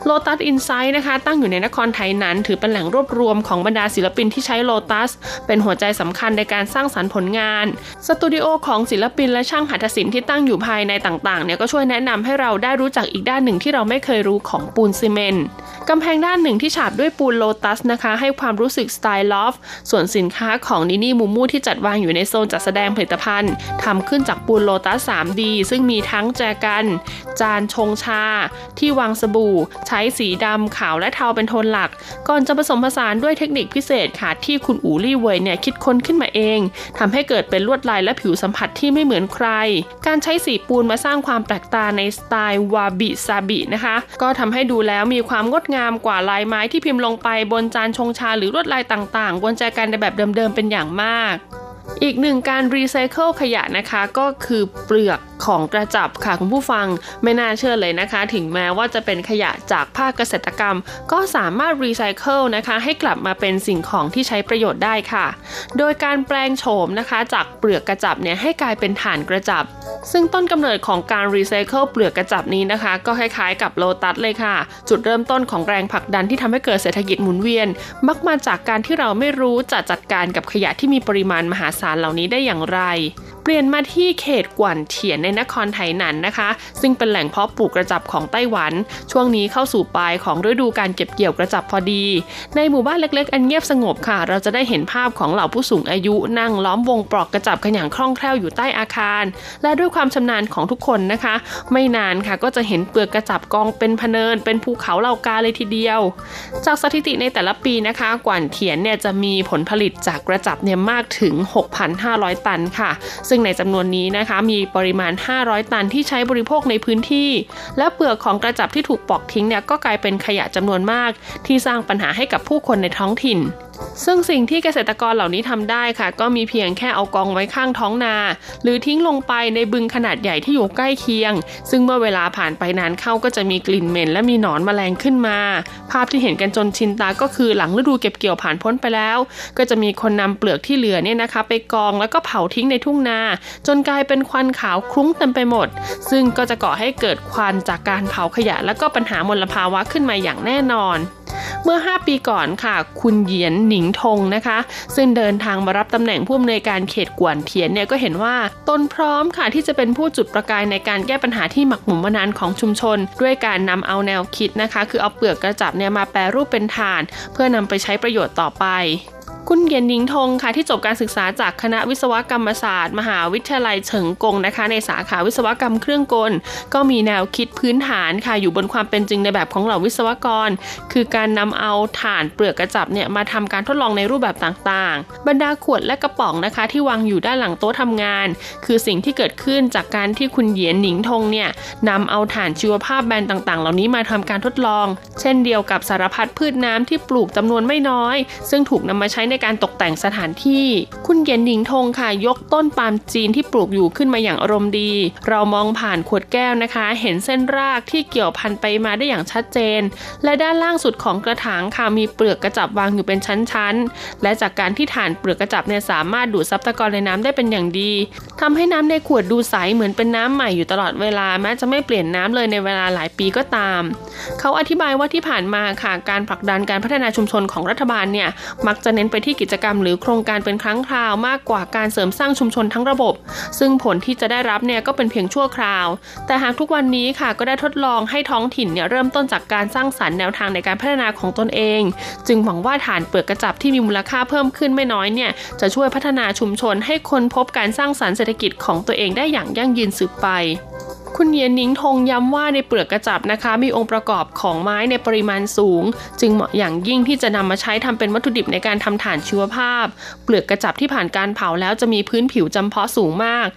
โลตัสอินไซด์นะคะ ตั้งอยู่ในนครไถหนันถือเป็นแหล่งรวบรวมของบรรดาศิลปินที่ใช้โลตัส เป็นหัวใจสำคัญในการสร้างสรรค์ผลงาน สตูดิโอของศิลปินและช่างหัตถศิลป์ที่ตั้งอยู่ภายในต่างๆเนี่ยก็ช่วยแนะนำให้เราได้รู้จักอีกด้านหนึ่งที่เราไม่เคยรู้ของปูนซีเมนต์กำแพงด้านหนึ่งที่ฉาบด้วยปูนโลตัสนะคะ ให้ความรู้สึกสไตล์ loft ส่วนสินค้าของนินี่มูมูที่จัดวางอยู่ในโซนจัดแสดงผลิตภัณฑ์ทำขึ้นจากปูนโลตัส 3D ซึ่งมีทั้งแจกัน จานชงชา ที่วางสบู่ ใช้สีดำขาวและเทาเป็นโทนหลักก่อนจะผสมผสานด้วยเทคนิคพิเศษค่ะ ที่คุณอูลี่เวยเนี่ยคิดค้นขึ้นมาเองทำให้เกิดเป็นลวดลายและผิวสัมผัสที่ไม่เหมือนใคร การใช้สีปูนมาสร้างความแปลกตาในสไตล์วาบิซาบินะคะ ก็ทำให้ดูแล้วมีความงดงามกว่าลายไม้ที่พิมพ์ลงไปบนจานชงชาหรือลวดลายต่างๆ บนแจกันในแบบเดิมๆเป็นอย่างมาก อีกหนึ่งการรีไซเคิลขยะนะคะก็คือเปลือกของกระจับค่ะคุณผู้ฟังไม่น่าเชื่อเลยนะคะ ถึงแม้ว่าจะเป็นขยะจากภาคเกษตรกรรม ก็สามารถรีไซเคิลนะคะให้กลับมาเป็นสิ่งของที่ใช้ประโยชน์ได้ค่ะ โดยการแปลงโฉมนะคะ จากเปลือกกระจับเนี่ยให้กลายเป็นฐานกระจับ ซึ่งต้นกำเนิดของการรีไซเคิลเปลือกกระจับนี้นะคะ ก็คล้ายๆกับโลตัสเลยค่ะ จุดเริ่มต้นของแรงผลักดันที่ทำให้เกิดเศรษฐกิจหมุนเวียน มักมาจากการที่เราไม่รู้จะจัดการกับขยะที่มีปริมาณมหาศาลเหล่านี้ได้อย่างไร เปลี่ยนมาที่เขตกวนเถียนในนครไถหนันนะคะ ซึ่งเป็นแหล่งเพาะปลูกกระจับของไต้หวัน ช่วงนี้เข้าสู่ปลายของฤดูการเก็บเกี่ยวกระจับพอดี ในหมู่บ้านเล็กๆ อันเงียบสงบค่ะ เราจะได้เห็นภาพของเหล่าผู้สูงอายุนั่งล้อมวงปอกกระจับกันอย่างคล่องแคล่วอยู่ใต้อาคาร และด้วยความชำนาญของทุกคนนะคะ ไม่นานค่ะก็จะเห็นเปลือกกระจับกองเป็นพเนิน เป็นภูเขาเหล่ากาเลยทีเดียว จากสถิติในแต่ละปีนะคะ กวนเถียนเนี่ยจะมีผลผลิตจากกระจับเนี่ยมากถึง 6,500 ตันค่ะซึ่งในจำนวนนี้นะคะมีปริมาณ 500 ตันที่ใช้บริโภคในพื้นที่ และเปลือกของกระจับที่ถูกปอกทิ้งเนี่ยก็กลายเป็นขยะจำนวนมาก ที่สร้างปัญหาให้กับผู้คนในท้องถิ่น ซึ่งสิ่งที่เกษตรกรเหล่านี้ทำได้ค่ะ ก็มีเพียงแค่เอากองไว้ข้างท้องนา หรือทิ้งลงไปในบึงขนาดใหญ่ที่อยู่ใกล้เคียง ซึ่งเมื่อเวลาผ่านไปนานเข้าก็จะมีกลิ่นเหม็นและมีหนอนแมลงขึ้นมา ภาพที่เห็นกันจนชินตาก็คือหลังฤดูเก็บเกี่ยวผ่านพ้นไปแล้ว ก็จะมีคนนำเปลือกที่เหลือเนี่ยนะคะ ไปกองแล้วก็เผาทิ้งในทุ่งนา จนกลายเป็นควันขาวคลุ้งเต็มไปหมด ซึ่งก็จะก่อให้เกิดควันจากการเผาขยะ และก็ปัญหามลภาวะขึ้นมาอย่างแน่นอน เมื่อ 5 ปีก่อนค่ะ คุณเหยียนหนิงทงนะคะ ซึ่งเดินทางมารับตำแหน่งผู้อำนวยการเขตกวนเทียนเนี่ยก็เห็นว่าตนพร้อมค่ะที่จะเป็นผู้จุดประกายในการแก้ปัญหาที่หมักหมมมานานของชุมชน ด้วยการนำเอาแนวคิดนะคะ คือเอาเปลือกกระจับเนี่ยมาแปรรูปเป็นถ่าน เพื่อนำไปใช้ประโยชน์ต่อไป คุณเกียนนิงทงค่ะที่จบการศึกษาจากคณะวิศวกรรมศาสตร์ มหาวิทยาลัยเฉิงกงนะคะ ในสาขาวิศวกรรมเครื่องกล ก็มีแนวคิดพื้นฐานค่ะอยู่บนความเป็นจริงในแบบของเหล่าวิศวกร คือการนำเอาถ่านเปลือกกระจับเนี่ยมาทำการทดลองในรูปแบบต่างๆ บรรดาขวดและกระป๋องนะคะ ที่วางอยู่ด้านหลังโต๊ะทำงาน คือสิ่งที่เกิดขึ้นจากการที่คุณเหยียนหนิงทงเนี่ยนำเอาถ่านชีวภาพแบรนด์ต่าง ๆ เหล่านี้มาทำการทดลอง เช่นเดียวกับสารพัดพืชน้ำที่ปลูกจำนวนไม่น้อย ซึ่งถูกนำมาใช้ในการตกแต่งสถานที่ คุณเหยียนหนิงทงค่ะ ยกต้นปาล์มจีนที่ปลูกอยู่ขึ้นมาอย่างอารมณ์ดี เรามองผ่านขวดแก้วนะคะ เห็นเส้นรากที่เกี่ยวพันไปมาได้อย่างชัดเจน และด้านล่างสุดของกระถางค่ะมีเปลือกกระจับวางอยู่เป็นชั้นๆ และจากการที่ถ่านเปลือกกระจับเนี่ยสามารถดูดซับตะกอนในน้ำได้เป็นอย่างดีทำให้น้ำในขวดดูใสเหมือนเป็นน้ำใหม่อยู่ตลอดเวลาแม้จะไม่เปลี่ยนน้ำเลยในเวลาหลายปีก็ตาม เขาอธิบายว่าที่ผ่านมาค่ะการผลักดันการพัฒนาชุมชนของรัฐบาลเนี่ยมักจะเน้นไปที่กิจกรรมหรือโครงการเป็นครั้งคราวมากกว่าการเสริมสร้างชุมชนทั้งระบบ ซึ่งผลที่จะได้รับเนี่ยก็เป็นเพียงชั่วคราว แต่หากทุกวันนี้ค่ะก็ได้ทดลองให้ท้องถิ่นเนี่ยเริ่มต้นจากการสร้างสรรค์แนวทางในการพัฒนาของตนเอง จึงหวังว่าฐานเปลือกกระจับที่มีมูลค่าเพิ่มขึ้นไม่น้อยเนี่ยจะช่วยพัฒนาชุมชนให้คนพบการสร้างสรรค์เศรษฐกิจของตัวเองได้อย่างยั่งยืนสืบไป คุณเยียนนิงทงย้ำว่าในเปลือกกระจับนะคะ มีองค์ประกอบของไม้ในปริมาณสูง จึงเหมาะอย่างยิ่งที่จะนำมาใช้ทำเป็นวัตถุดิบในการทำถ่านชีวภาพ เปลือกกระจับที่ผ่านการเผาแล้วจะมีพื้นผิวจำเพาะสูงมาก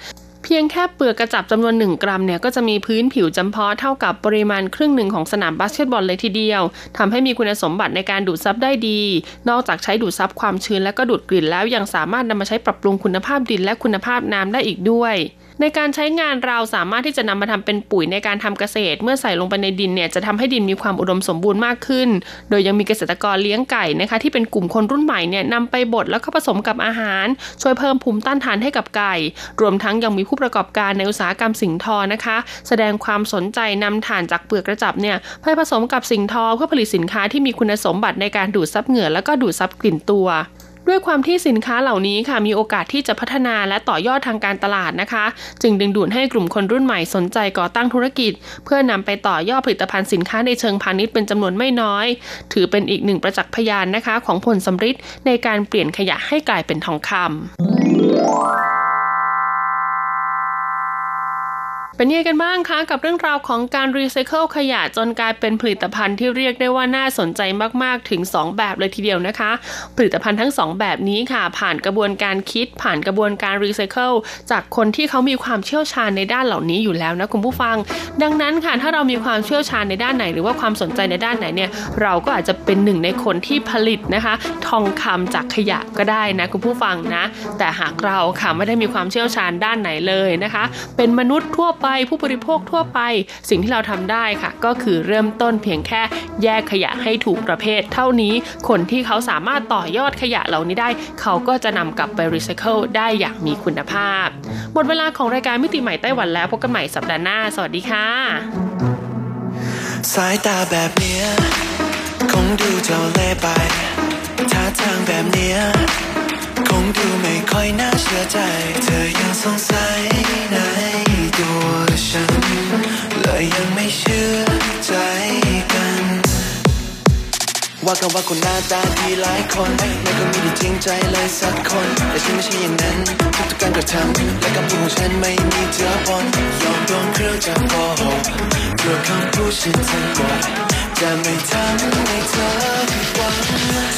เพียงแค่เปลือกกระจับจำนวน 1 กรัมเนี่ยก็จะมีพื้นผิวจำเพาะเท่ากับปริมาณครึ่งหนึ่งของสนามบาสเกตบอลเลยทีเดียวทำให้มีคุณสมบัติในการดูดซับได้ดี นอกจากใช้ดูดซับความชื้นและก็ดูดกลิ่นแล้วยังสามารถนำมาใช้ปรับปรุงคุณภาพดินและคุณภาพน้ำได้อีกด้วย ในการใช้งานเราสามารถที่จะนำมาทำเป็นปุ๋ยในการทำเกษตร เมื่อใส่ลงไปในดินเนี่ยจะทำให้ดินมีความอุดมสมบูรณ์มากขึ้น โดยยังมีเกษตรกรเลี้ยงไก่นะคะที่เป็นกลุ่มคนรุ่นใหม่เนี่ยนำไปบดแล้วก็ผสมกับอาหาร ช่วยเพิ่มภูมิต้านทานให้กับไก่ รวมทั้งยังมีผู้ประกอบการในอุตสาหกรรมสิงทอนะคะ แสดงความสนใจนำถ่านจากเปลือกกระจับเนี่ยไปผสมกับสิงทอเพื่อผลิตสินค้าที่มีคุณสมบัติในการดูดซับเหงื่อแล้วก็ดูดซับกลิ่นตัว ด้วยความที่สินค้าเหล่านี้ค่ะมีโอกาสที่จะพัฒนาและต่อยอดทางการตลาดนะคะ จึงดึงดูดให้กลุ่มคนรุ่นใหม่สนใจก่อตั้งธุรกิจ เพื่อนำไปต่อยอดผลิตภัณฑ์สินค้าในเชิงพาณิชย์เป็นจำนวนไม่น้อย ถือเป็นอีกหนึ่งประจักษ์พยานนะคะ ของผลสำฤทธิ์ในการเปลี่ยนขยะให้กลายเป็นทองคำ เป็นยังไงกันบ้างคะกับเรื่องราวของการรีไซเคิลขยะจนกลายเป็นผลิตภัณฑ์ที่เรียกได้ว่าน่าสนใจมากๆถึง 2 แบบเลยทีเดียวนะคะ ผลิตภัณฑ์ทั้ง 2 แบบนี้ค่ะ ผ่านกระบวนการคิดผ่านกระบวนการรีไซเคิลจากคนที่เขามีความเชี่ยวชาญในด้านเหล่านี้อยู่แล้วนะคุณผู้ฟัง ดังนั้นค่ะถ้าเรามีความเชี่ยวชาญในด้านไหน หรือว่าความสนใจในด้านไหนเนี่ยเราก็อาจจะเป็นหนึ่งในคนที่ผลิตนะคะ ทองคำจากขยะก็ได้นะคุณผู้ฟังนะ แต่หากเราค่ะไม่ได้มีความเชี่ยวชาญด้านไหนเลยนะคะ เป็นมนุษย์ทั่วไปผู้บริโภคทั่วไป สิ่งที่เราทำได้ค่ะ ก็คือเริ่มต้นเพียงแค่แยกขยะให้ถูกประเภท เท่านี้คนที่เขาสามารถต่อยอดขยะเหล่านี้ได้ เขาก็จะนำกลับไปรีไซเคิลได้อย่างมีคุณภาพ หมดเวลาของรายการมิติใหม่ไต้หวันแล้วพบกันใหม่สัปดาห์หน้า สวัสดีค่ะ สายตาแบบเนี้ยคงดูเจ้าเล่ไปท่าทางแบบเนี้ยคงดูไม่ค่อยน่าเชื่อใจ เธอยังสงสัยใน ฉันเลยยังไม่เชื่อใจกัน ว่ากันว่าคนหน้าตาดีหลายคนไม่เคยมีที่จริงใจเลยสักคน แต่ฉันไม่ใช่อย่างนั้น ทุกๆการกระทำและคำพูดของฉันไม่มีเจือปนยอมโดนเครื่องจักรโกหกเพื่อคำพูดฉันทั้งหมดจะไม่ทำให้เธอผิดหวัง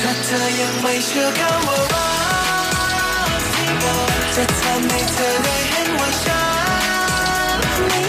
ถ้าเธอยังไม่เชื่อคำว่ารักที่บอกจะทำให้เธอได้เห็นว่าฉันไม่